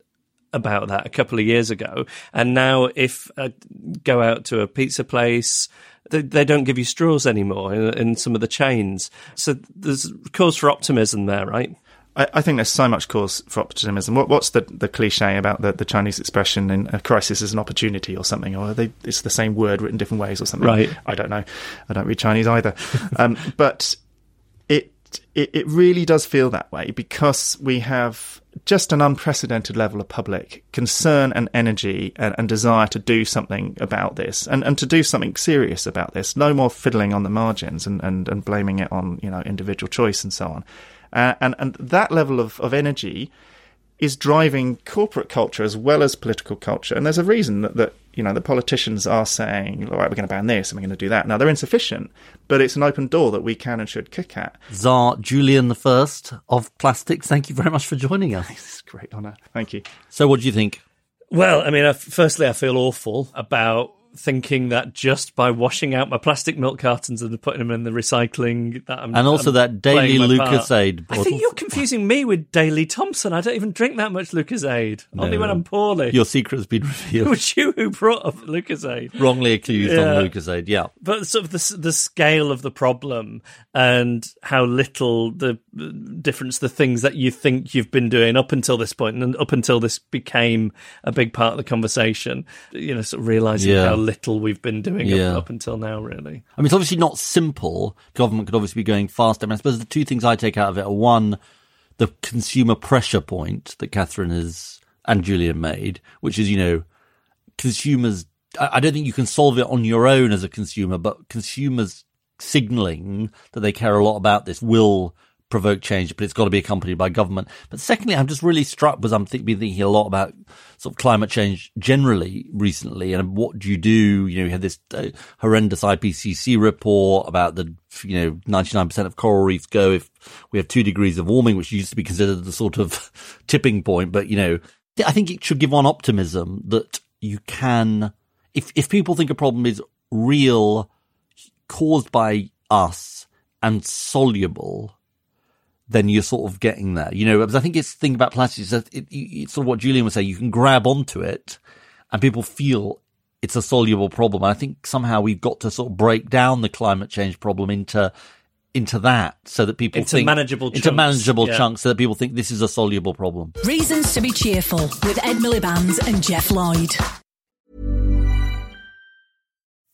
about that a couple of years ago, and now if I go out to a pizza place. They, don't give you straws anymore in some of the chains. So there's cause for optimism there, right? I, I, think there's so much cause for optimism. What, what's the, the cliche about the, the Chinese expression in a crisis is an opportunity or something, or they, it's the same word written different ways or something? Right. I don't know. I don't read Chinese either. <laughs> um, but it, it it really does feel that way because we have just an unprecedented level of public concern and energy and, and, desire to do something about this and, and to do something serious about this. No more fiddling on the margins and, and, and blaming it on, you know, individual choice and so on. Uh, and, and that level of, of energy is driving corporate culture as well as political culture. And there's a reason that, that you know the politicians are saying, "All right, we're going to ban this and we're going to do that." Now they're insufficient, but it's an open door that we can and should kick at. Tsar Julian I of plastics, thank you very much for joining us. <laughs> it's a great honour. Thank you. So, what do you think? Well, I mean, firstly, I feel awful about thinking that just by washing out my plastic milk cartons and putting them in the recycling that I'm and also I'm that daily Lucozade. I think you're confusing me with Daley Thompson. I don't even drink that much Lucozade. No. Only when I'm poorly. Your secret has been <laughs> revealed. it was you who brought up Lucozade. Wrongly accused yeah. on Lucozade. Yeah, but sort of the the scale of the problem and how little the difference the things that you think you've been doing up until this point and up until this became a big part of the conversation. You know, sort of realizing yeah. how little we've been doing yeah. up, up, until now, really. I mean, it's obviously not simple. Government could obviously be going faster. I, mean, I suppose the two things I take out of it are one, the consumer pressure point that Catherine has and Julian made, which is, you know, consumers. I, I don't think you can solve it on your own as a consumer, but consumers signaling that they care a lot about this will provoke change, but it's got to be accompanied by government. But secondly, I'm just really struck because I'm been thinking a lot about sort of climate change generally recently, and what do you do? You know, you had this uh, horrendous IPCC report about the you know 99% of coral reefs go if we have two degrees of warming, which used to be considered the sort of <laughs> tipping point. But you know, I think it should give one optimism that you can, if if people think a problem is real, caused by us and soluble then you're sort of getting there. You know, because I think it's the thing about plastics that it, it's sort of what Julian was saying. You can grab onto it and people feel it's a soluble problem. And I think somehow we've got to sort of break down the climate change problem into into that so that people into think manageable into chunks. manageable yeah. chunks so that people think this is a soluble problem. Reasons to be cheerful with Ed Miliband and Geoff Lloyd.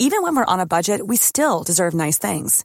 Even when we're on a budget, we still deserve nice things.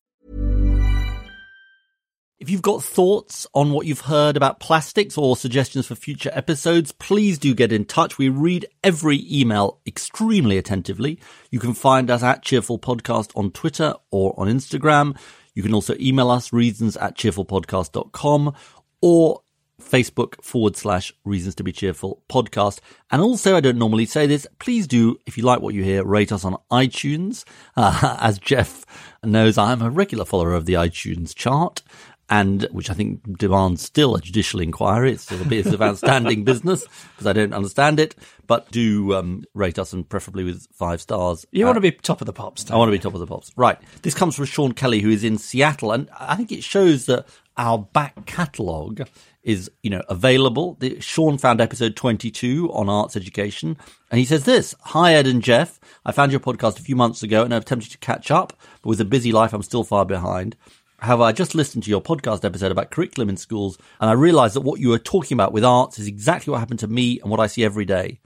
If you've got thoughts on what you've heard about plastics or suggestions for future episodes, please do get in touch. We read every email extremely attentively. You can find us at Cheerful Podcast on Twitter or on Instagram. You can also email us reasons at cheerfulpodcast.com or Facebook forward slash reasons to be cheerful podcast. And also, I don't normally say this, please do, if you like what you hear, rate us on iTunes. Uh, <laughs> as Geoff knows, I'm a regular follower of the iTunes chart and which I think demands still a judicial inquiry. It's still a bit of outstanding business because I don't understand it. But do um, rate us and preferably with five stars. You uh, want to be top of the pops. I want to be top of the pops. Right. This comes from Sean Kelly, who is in Seattle, and I think it shows that our back catalogue is, you know, available. The, Sean found episode 22 on arts education, and he says this, Hi, Ed and Geoff, I found your podcast a few months ago and I've attempted to catch up, but with a busy life, I'm still far behind. However, I just listened to your podcast episode about curriculum in schools and I realized that what you were talking about with arts is exactly what happened to me and what I see every day.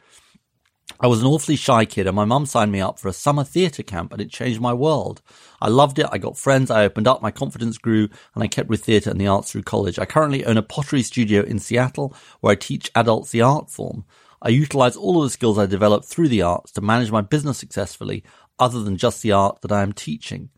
I was an awfully shy kid and my mum signed me up for a summer theatre camp and it changed my world. I loved it. I got friends. I opened up. My confidence grew and I kept with theatre and the arts through college. I currently own a pottery studio in Seattle where I teach adults the art form. I utilize all of the skills I developed through the arts to manage my business successfully, other than just the art that I am teaching.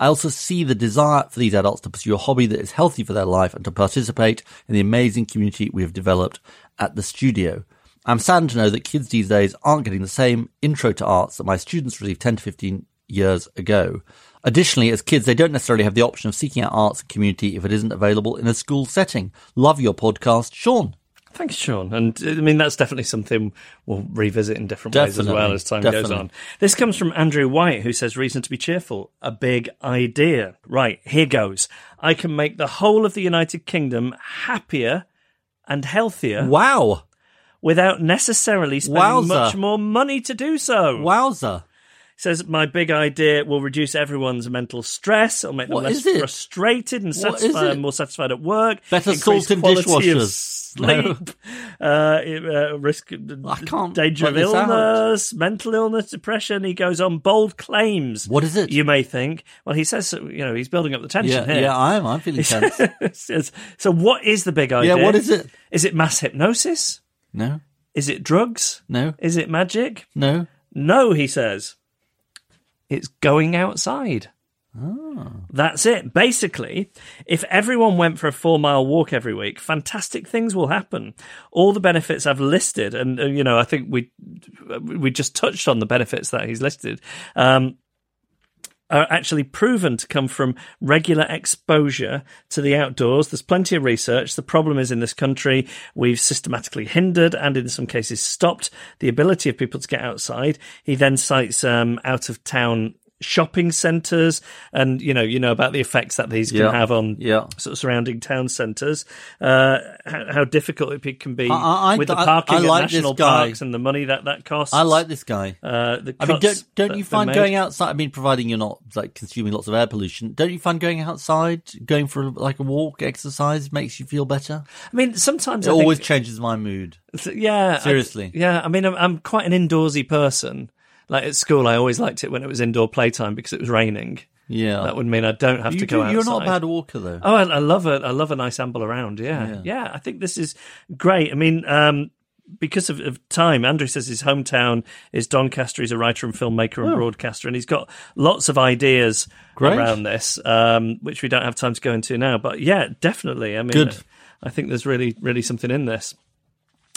I also see the desire for these adults to pursue a hobby that is healthy for their life and to participate in the amazing community we have developed at the studio. I'm saddened to know that kids these days aren't getting the same intro to arts that my students received 10 to 15 years ago. Additionally, as kids, they don't necessarily have the option of seeking out arts and community if it isn't available in a school setting. Love your podcast, Sean. Thanks, Sean. And uh, I mean, that's definitely something we'll revisit in different ways as well as time goes on. This comes from Andrew White, who says, Reason to be cheerful. A big idea. Right, here goes. I can make the whole of the United Kingdom happier and healthier Wow. without necessarily spending Wowza. much more money to do so. Wowza. Says my big idea will reduce everyone's mental stress. It'll make them What less frustrated and satisfied, it? more satisfied at work. Better increase salt in dishwashers. Sleep, <laughs> uh, it, uh, risk, I can't danger of work out. illness, mental illness, depression. He goes on bold claims. What is it? You may think. Well, he says, you know, he's building up the tension Yeah, here. yeah, I am. I'm feeling <laughs> tense. <laughs> Says, so, what is the big idea? yeah, what is it? Is it mass hypnosis? No, Is it drugs? no, Is it magic? no. No, he says. It's going outside. That's it. Basically, if everyone went for a four mile walk every week, fantastic things will happen. All the benefits I've listed, and uh, you know, I think we we just touched on the benefits that he's listed. Um, are actually proven to come from regular exposure to the outdoors. There's plenty of research. The problem is in this country, we've systematically hindered and in some cases stopped the ability of people to get outside. He then cites um, out of town shopping centres and you know you know about the effects that these can Yeah. have on Yeah. sort of surrounding town centres uh how, how difficult it can be I- I- I- with the parking I like at national parks and the money that that costs I like this guy. uh the I mean, don't, don't you find going outside? I mean, providing you're not like consuming lots of air pollution, don't you find going outside, going for like a walk, exercise, makes you feel better? I mean, sometimes It I think- always changes my mood. <laughs> Yeah, I- Seriously. yeah, I mean, I'm, I'm quite an indoorsy person. Like at school, I always liked it when it was indoor playtime because it was raining. Yeah, That would mean I don't have you to go do, outside. You're not a bad walker though. Oh, I, I love it. I love a nice amble around. Yeah. Yeah. yeah, I think this is great. I mean, um, because of, of time, Andrew says his hometown is Doncaster. He's a writer and filmmaker and broadcaster, and he's got lots of ideas Great. around this, um, which we don't have time to go into now. But yeah, definitely. I mean, Good. I think there's really, really something in this.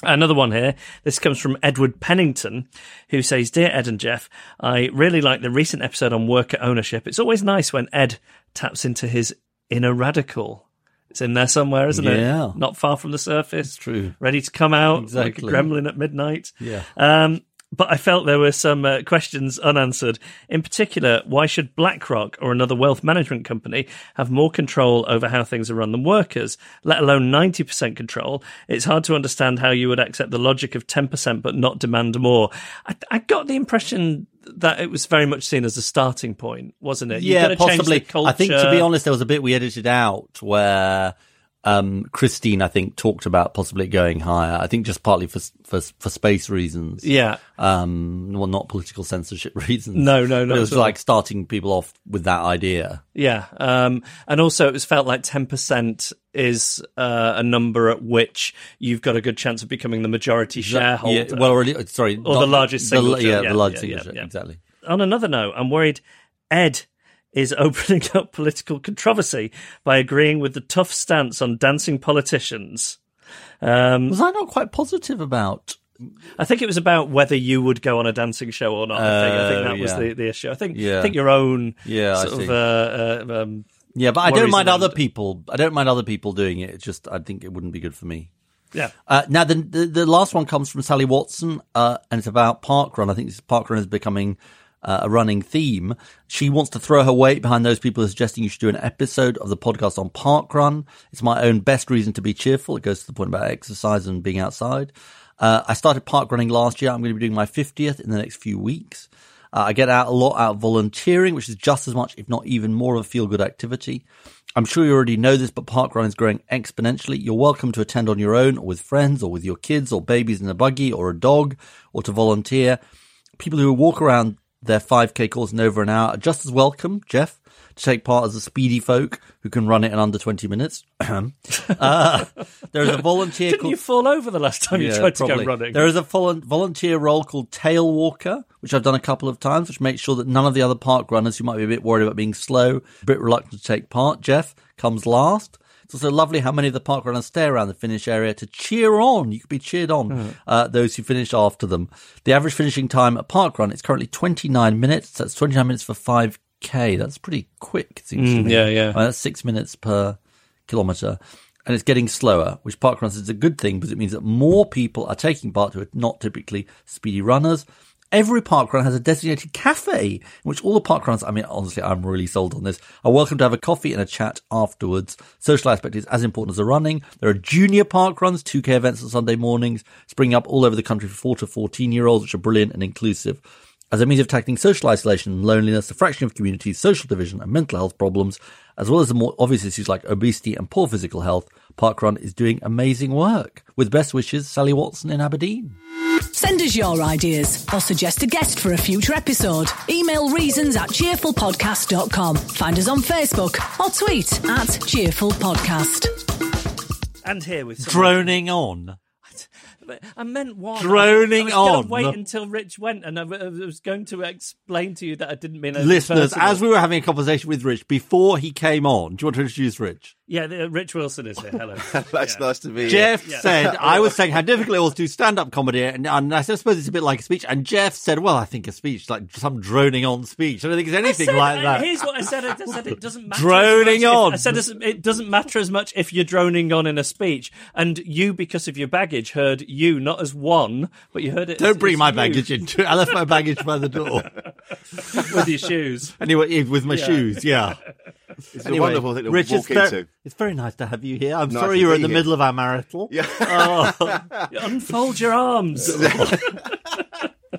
Another one here. This comes from Edward Pennington, who says, Dear Ed and Geoff, I really like the recent episode on worker ownership. It's always nice when Ed taps into his inner radical. It's in there somewhere, isn't Yeah. it? Not far from the surface. It's true. Ready to come out Exactly. like a gremlin at midnight. Yeah. Um, but I felt there were some uh, questions unanswered. In particular, why should BlackRock or another wealth management company have more control over how things are run than workers, let alone 90% control? It's hard to understand how you would accept the logic of 10% but not demand more. I, I got the impression that it was very much seen as a starting point, wasn't it? Yeah, possibly. I think, to be honest, there was a bit we edited out where um, Christine, I think, talked about possibly going higher. I think just partly for for, for space reasons. Yeah. Um, well, not political censorship <laughs> reasons. No, no, no. It was like starting people off with that idea. Yeah, um, and also it was felt like ten percent is uh, a number at which you've got a good chance of becoming the majority shareholder. Yeah, well, already, sorry, Or the largest the- single yeah, share, the largest yeah, single yeah, yeah. exactly. On another note, I'm worried Ed is <laughs> opening up political controversy by agreeing with the tough stance on dancing politicians. Um, Was I not quite positive about? I think it was about whether you would go on a dancing show or not. I think, I think Oh, that was yeah. the, the issue. I think Yeah. I think your own Yeah, sort of uh, uh, um, Yeah, but I don't mind other it. people. I don't mind other people doing it. It's just I think it wouldn't be good for me. yeah. Uh, now, the, the the last one comes from Sally Watson, uh, and it's about parkrun. I think this parkrun is becoming uh, a running theme. She wants to throw her weight behind those people suggesting you should do an episode of the podcast on parkrun. It's my own best reason to be cheerful. It goes to the point about exercise and being outside. Uh, I started park running last year. I'm going to be doing my 50th in the next few weeks. Uh, I get out a lot out volunteering, which is just as much, if not even more, of a feel good activity. I'm sure you already know this, but parkrun is growing exponentially. You're welcome to attend on your own or with friends or with your kids or babies in a buggy or a dog or to volunteer. People who walk around their 5k course in over an hour are just as welcome, Geoff. to take part as a speedy folk who can run it in under 20 minutes. <clears throat> uh, there is a volunteer Didn't called... you fall over the last time you Yeah, tried to go running? There is a vol- volunteer role called Tail Walker, which I've done a couple of times, which makes sure that none of the other park runners who might be a bit worried about being slow, a bit reluctant to take part, Geoff, comes last. It's also lovely how many of the park runners stay around the finish area to cheer on. You could be cheered on, uh, those who finish after them. The average finishing time at park run is currently 29 minutes. That's 29 minutes for 5k. That's pretty quick, it seems to Mm, me. yeah, yeah. Uh, that's six minutes per kilometre. And it's getting slower, which parkruns is a good thing because it means that more people are taking part who are not typically speedy runners. Every parkrun has a designated cafe in which all the parkrunners, I mean, honestly, I'm really sold on this, are welcome to have a coffee and a chat afterwards. Social aspect is as important as the running. There are junior parkruns, 2K events on Sunday mornings, springing up all over the country for 4 to 14 year olds, which are brilliant and inclusive. As a means of tackling social isolation and loneliness, the fraction of communities, social division, and mental health problems, as well as the more obvious issues like obesity and poor physical health, Parkrun is doing amazing work. With best wishes, Sally Watson in Aberdeen. Send us your ideas or suggest a guest for a future episode. Email reasons at cheerfulpodcast.com. Find us on Facebook or tweet at cheerful podcast. and here with some- Droning on. <laughs> I meant one. Droning on. I was gonna on. Wait until Rich went, and I I was going to explain to you that I didn't mean it Listeners, personal. as we were having a conversation with Rich before he came on, do you want to introduce Rich? Yeah, the, Rich Wilson is here. Hello. <laughs> That's nice to be Geoff Yeah. said, <laughs> I was saying how difficult it was to do stand up comedy, and, and I said, suppose it's a bit like a speech. And Geoff said, Well, I think a speech, like some droning on speech. I don't think it's anything said- like uh, that. Here's what I said. I said it doesn't matter. Droning as if- on. I said it doesn't matter as much if you're droning on in a speech, and you, because of your baggage, heard you not as one, but you heard it. Don't as- bring as my you baggage in. <laughs> I left my baggage by the door. <laughs> with your shoes. Anyway, with my shoes, yeah. It's Anyway, a wonderful thing to Rich, walk it's, ver- into. it's very nice to have you here. I'm Nice sorry you're in the here. middle of our marital. Yeah. Oh. <laughs> Unfold your arms.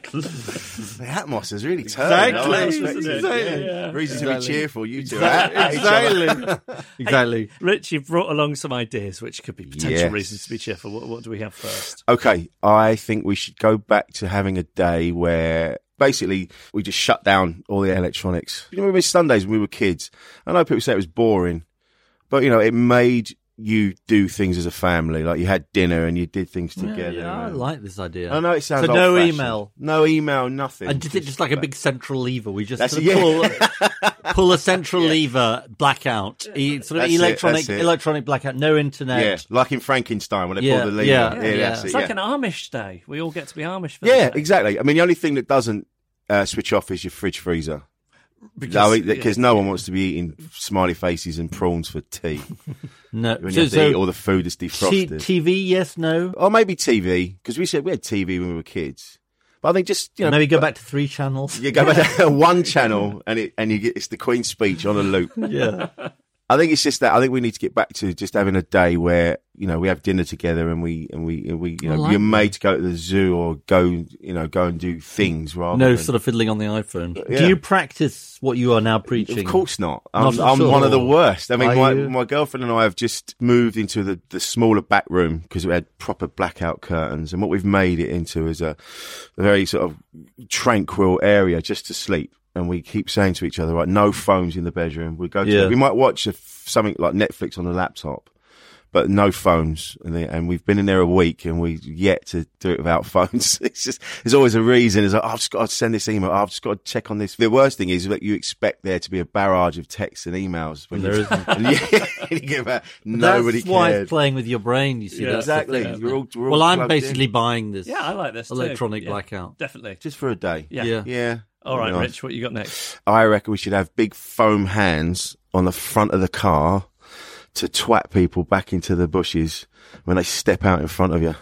The Atmos is really turned. Exactly. I wasn't it. Exactly. Yeah. Reason to be cheerful, you two. Exactly. exactly. <laughs> Rich, you've brought along some ideas which could be potential Yes. reasons to be cheerful. What, what do we have first? Okay, I think we should go back to having a day where basically we just shut down all the electronics. You know, we missed Sundays when we were kids. I know people say it was boring, but you know, it made you do things as a family. Like you had dinner and you did things together. Yeah, I and- like this idea. I know it sounds So no email. no email, nothing. And did it just like a big central lever? We just sort of pull, <laughs> pull a central lever, blackout, e- sort of That's electronic, that's it. electronic blackout, no internet. yeah, like in Frankenstein when they Yeah, pull the lever. yeah, Yeah, yeah. that's it. It's like yeah. an Amish day. We all get to be Amish for Yeah, the day. exactly. I mean, the only thing that doesn't uh, switch off is your fridge freezer. Because Because- no one wants to be eating smiley faces and prawns for tea <laughs> No. when So- you have to so eat all the food that's T- defrosted. TV, yes, no. or maybe TV, because we said we had TV when we were kids. But I think just you know, Maybe go back to three channels. you go back to <laughs> <laughs> one channel and it and you get it's the Queen's speech on a loop. Yeah. I think it's just that I think we need to get back to just having a day where you know we have dinner together and we and we and we you know like you're made to go to the zoo or go you know go and do things rather No than sort of fiddling on the iPhone. Yeah. Do you practice what you are now preaching? Of course not. Not I'm, at I'm one of the worst. I mean, Are my, you? my girlfriend and I have just moved into the, the smaller back room because we had proper blackout curtains. And what we've made it into is a, a very sort of tranquil area just to sleep. And we keep saying to each other, right, no phones in the bedroom. We go to, Yeah. we might watch a f something like Netflix on the laptop. But no phones, and, they, and we've been in there a week, and we've yet to do it without <laughs> phones. It's just there's always a reason. It's like oh, I've just got to send this email. Oh, I've just got to check on this. The worst thing is that you expect there to be a barrage of texts and emails when There you, isn't. <laughs> and yeah, you get about nobody That's why cared. it's playing with your brain. You see, Yeah, exactly. thing, isn't You're all- we're all well, I'm basically in. buying this. Yeah, I like this too. Electronic Yeah, blackout. Definitely. just for a day. Yeah. Yeah. Yeah. All right, Rich, what you got next? I reckon we should have big foam hands on the front of the car to twat people back into the bushes when they step out in front of you.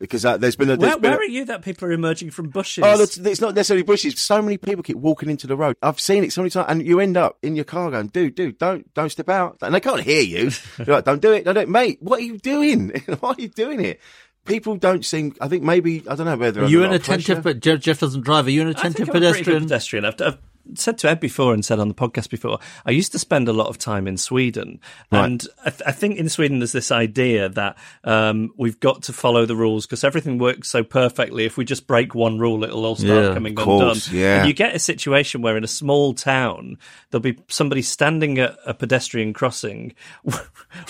Because uh, there's been a. there's Where, been where a- are you that people are emerging from bushes? Oh, it's not necessarily bushes. So many people keep walking into the road. I've seen it so many times, and you end up in your car going, "Dude, dude, don't, don't step out." And they can't hear you. <laughs> You're like, "Don't do it, don't do it, mate. What are you doing? <laughs> Why are you doing it?" People don't seem. I think maybe I don't know whether Are you a an attentive, pressure. but Geoff, Geoff doesn't drive. Are you an I think attentive I'm a good pedestrian? pedestrian. I've, I've said to Ed before and said on the podcast before, I used to spend a lot of time in Sweden. Right. And I, th- I think in Sweden there's this idea that um, we've got to follow the rules because everything works so perfectly. If we just break one rule, it'll all start Yeah, coming of course, undone. yeah. And you get a situation where in a small town, there'll be somebody standing at a pedestrian crossing, <laughs>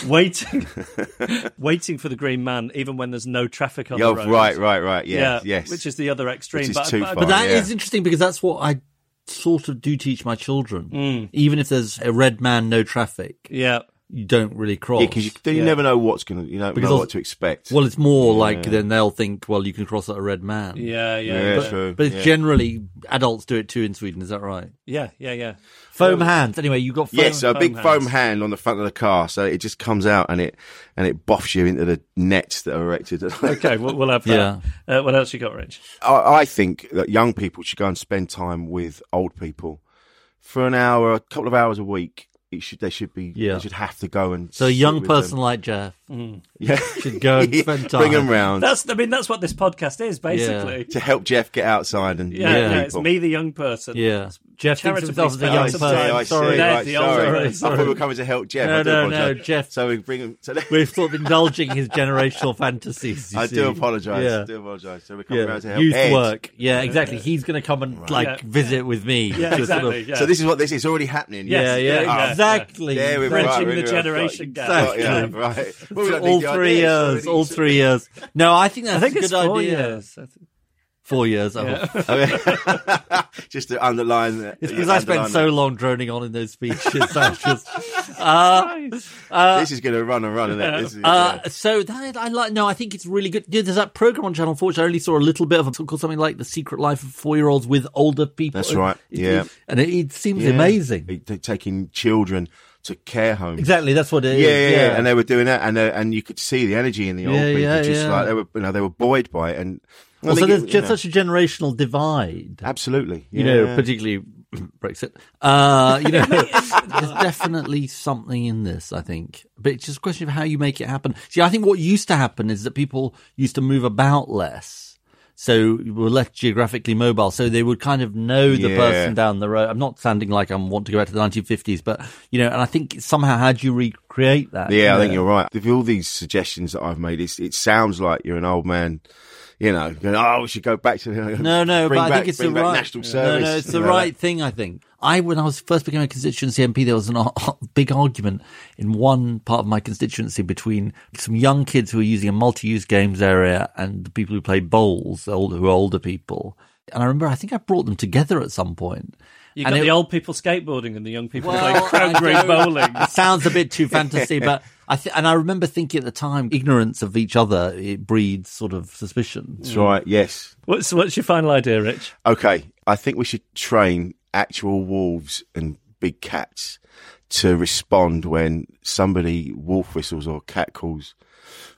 waiting, <laughs> waiting for the green man, even when there's no traffic on Oh, the road. right, right, right. Yeah, yeah, yes. which is the other extreme. Which is but, too but- far. But that is yeah. interesting because that's what I sort of do teach my children. Mm. Even if there's a red man, no traffic, yeah. You don't really cross. Yeah, because you, you Yeah. never know what's going to, you don't Because know what to expect. well, it's more like then they'll think, well, you can cross at a red man. Yeah, yeah, Yeah, but- true. But it's yeah. generally adults do it too in Sweden. Is that right? yeah, yeah, yeah. Foam hands. Anyway, you got foam. Yes, so a big foam foam hand on the front of the car, so it just comes out and it and it boffs you into the nets that are erected. <laughs> Okay, we'll, we'll have that. Uh, what else you got, Rich? I, I think that young people should go and spend time with old people for an hour, a couple of hours a week. It should they should be Yeah. they should have to go and So a young person them. like Geoff Mm. yeah. <laughs> should go and <laughs> spend time. bring them round That's, I mean, that's what this podcast is basically. to help Geoff get outside and Yeah, yeah, it's me, the young person. Yeah. Geoff thinks himself as a spent young person. see. I see. Sorry. Right, the sorry. older I thought we were coming to help Geoff. No, I do no, no. Geoff. So we bring him. So <laughs> We're sort of indulging his generational fantasies. you I see. do apologise. Yeah. I do apologise. So we're coming Yeah. around to help Youth Ed. work. Yeah, exactly. He's going to come and like Yeah. visit with me. Yeah, to sort of- exactly. yeah. So this is what this is already happening. Yes, yeah, yeah, yeah, yeah, exactly. There we Bridging the generation gap. Got ya, Exactly. right. Well, we all three ideas, years. All need to- three years. No, I think that's I think a it's good four idea. years. Four years. Oh. <laughs> Just to underline that. It's because I spent so long droning on in those speeches. <laughs> I just, uh, This is going to run and run, isn't it? This Uh, yeah. so that I like. No, I think it's really good. Yeah, there's that program on Channel Four. Which I only saw a little bit of. It's called something like "The Secret Life of Four Year Olds with Older People." That's right, It- yeah. and it, it seems Yeah. amazing. Taking children to care homes. Exactly, that's what it Yeah, is. yeah, yeah, and they were doing that, and uh, and you could see the energy in the old Yeah, people, yeah, just yeah. like they were, you know, they were buoyed by it, and I also, think there's it- you just know, such a generational divide. absolutely, You yeah. know, particularly <laughs> Brexit. Uh, you know, <laughs> there's definitely something in this. I think, but it's just a question of how you make it happen. See, I think what used to happen is that people used to move about less. So were less geographically mobile, so they would kind of know the Yeah. person down the road. I'm not sounding like I want to go back to the 1950s, but you know, and I think somehow how do you recreate that? Yeah, I you think you're right. With all these suggestions that I've made, it's, it sounds like you're an old man. You know, going, oh, we should go back to No, <laughs> no, but back, I think it's the bring back right national service. No, no, it's the know, right thing. I think I when I was first becoming a constituency MP, there was a big argument in one part of my constituency between some young kids who were using a multi-use games area and the people who played bowls, old, who are older people. And I remember, I think I brought them together at some point. You And got it- the old people skateboarding and the young people Well, playing crown I green bowling. It sounds a bit too fantasy, <laughs> but I th- and I remember thinking at the time, ignorance of each other it breeds sort of suspicion. That's right. Yes. What's what's your final idea, Rich? Okay. I think we should train actual wolves and big cats to respond when somebody wolf whistles or cat calls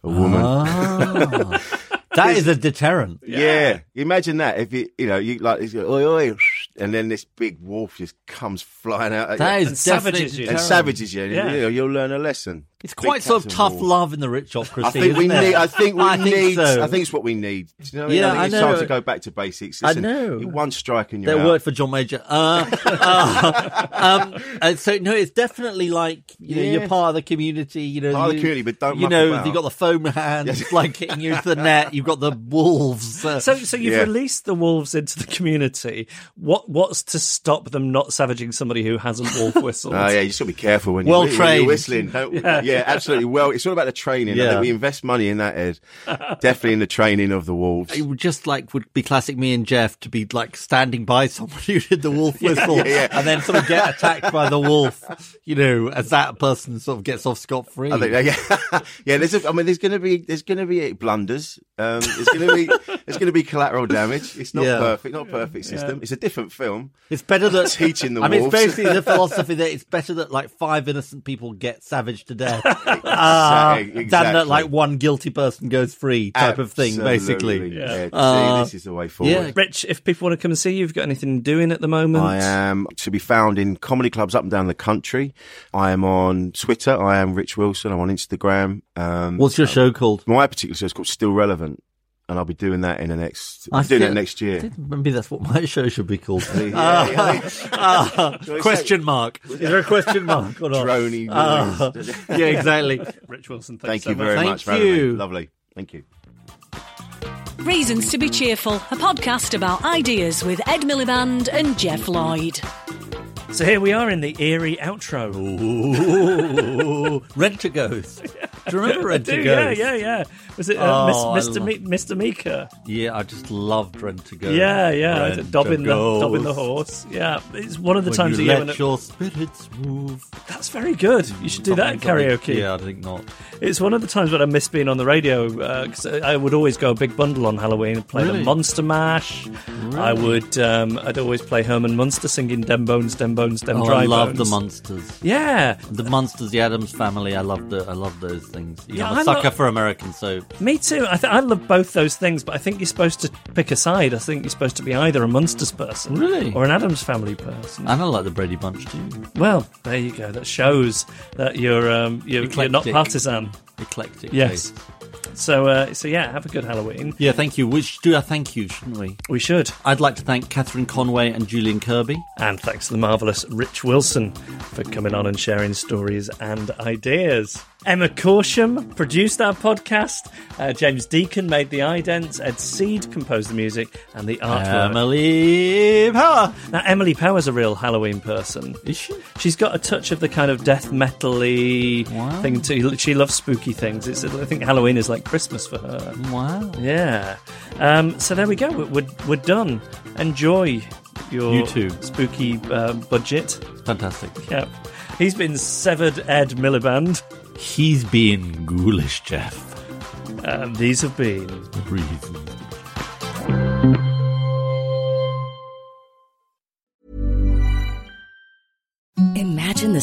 a woman. Ah, <laughs> that is a deterrent. Yeah. Imagine that if you, you know, you like, it's go, oi, oi, and then this big wolf just comes flying out at That you is And savages you. and deterrent. savages you. and, Yeah. You know, you'll learn a lesson. It's quite sort of tough wolves. love in the Richocracy. I think we isn't it? need. I think we I think need. so. I think it's what we need. Do you know what Yeah, I mean? I think I it's time to go back to basics. I know. You one strike and you're That out. worked for John Major. Uh, <laughs> uh, um, and so no, it's definitely like you know Yeah. you're part of the community. You know, Part of the you- community, but don't you know about. you got the foam hands Yes. like hitting you into the net. You've got the wolves. Uh, So, so you've Yeah. released the wolves into the community. What what's to stop them not savaging somebody who hasn't wolf whistled? Oh yeah, you just got to be careful when, Well you're, when you're whistling. Don't, yeah. Absolutely. Well, it's all about the training. I Yeah. think we invest money in that, Ed. Definitely in the training of the wolves. it would just like would be classic me and Geoff to be like standing by someone <laughs> who did the wolf whistle yeah, yeah. and then sort of get attacked by the wolf, you know, as that person sort of gets off scot free. I think, yeah, <laughs> yeah. There's, a, I mean, there's going to be, there's going to be blunders. Um, there's going to be, there's going to be collateral damage. It's not Yeah. perfect, not a perfect system. It's a different film. It's better that Teaching the wolves. I mean, it's basically the <laughs> philosophy that it's better that like five innocent people get savaged to death uh, Exactly. than that like one guilty person goes free, type of thing. Basically, Absolutely. Yeah. Uh, See, this is the way forward. yeah. Rich, if people want to come and see you, you've got anything doing at the moment? I am to be found in comedy clubs up and down the country. I am on Twitter. I am Rich Wilson. I'm on Instagram. Um, What's your show called? my particular show is called Still Relevant. And I'll be doing that in the next. I doing feel- that next year. Maybe that's what my <laughs> show should be called. Yeah, yeah. <laughs> Ah, question mark. Is there a question mark or not? Droney Ah, noise. <laughs> yeah, exactly. Rich Wilson, Thank thanks you so very Thank much for having you. me. Lovely. Thank you. Reasons to be Cheerful, a podcast about ideas with Ed Miliband and Geoff Lloyd. So here we are in the eerie outro. Ooh, Rent a Ghost. Do you remember Rent I a do, yeah, yeah, yeah. Was it Oh, uh, Miss, Mr. love- Mr. Meaker? Yeah, I just loved Rent a Ghost. Yeah, yeah. Rent Dobbin the, Dobbin the horse. Yeah, it's one of the When times you let when it- your spirits move. that's very good. You should do that at Something- karaoke. Yeah, I think not. It's one of the times when I miss being on the radio because I would always go a big bundle on Halloween and play Really? the Monster Mash. I would. Um, I'd always play Herman Munster singing "Dem Bones, Dem Bones, Dem Oh, Dry I love the monsters. Yeah, The monsters, the Addams family. I love the. I love those things. You Yeah, know, I'm a sucker lo- for American soap. Me too. I, th- I love both those things, but I think you're supposed to pick a side. I think you're supposed to be either a Munsters person, Really? or an Addams family person. And I like the Brady Bunch too. Well, there you go. That shows that you're um, you're, you're not Eclectic. partisan. Eclectic. Yes. taste. So uh, so yeah, have a good Halloween. Yeah, thank you. We should do a thank you, shouldn't we? We should. I'd like to thank Catherine Conway and Julian Kirby. And thanks to the marvellous Rich Wilson for coming on and sharing stories and ideas. Emma Corsham produced our podcast. Uh, James Deacon made the idents. Ed Seed composed the music and the artwork. Emily Power. Now, Emily Power's a real Halloween person. Is she? She's got a touch of the kind of death metal-y Wow. thing too. She loves spooky things. It's, I think Halloween is like Christmas for her. Wow. Yeah. Um, so there we go. We're, we're, we're done. Enjoy your You too. spooky uh, budget. Fantastic. Yeah. He's been severed Ed Miliband. He's being ghoulish, Geoff. And these have been Reason.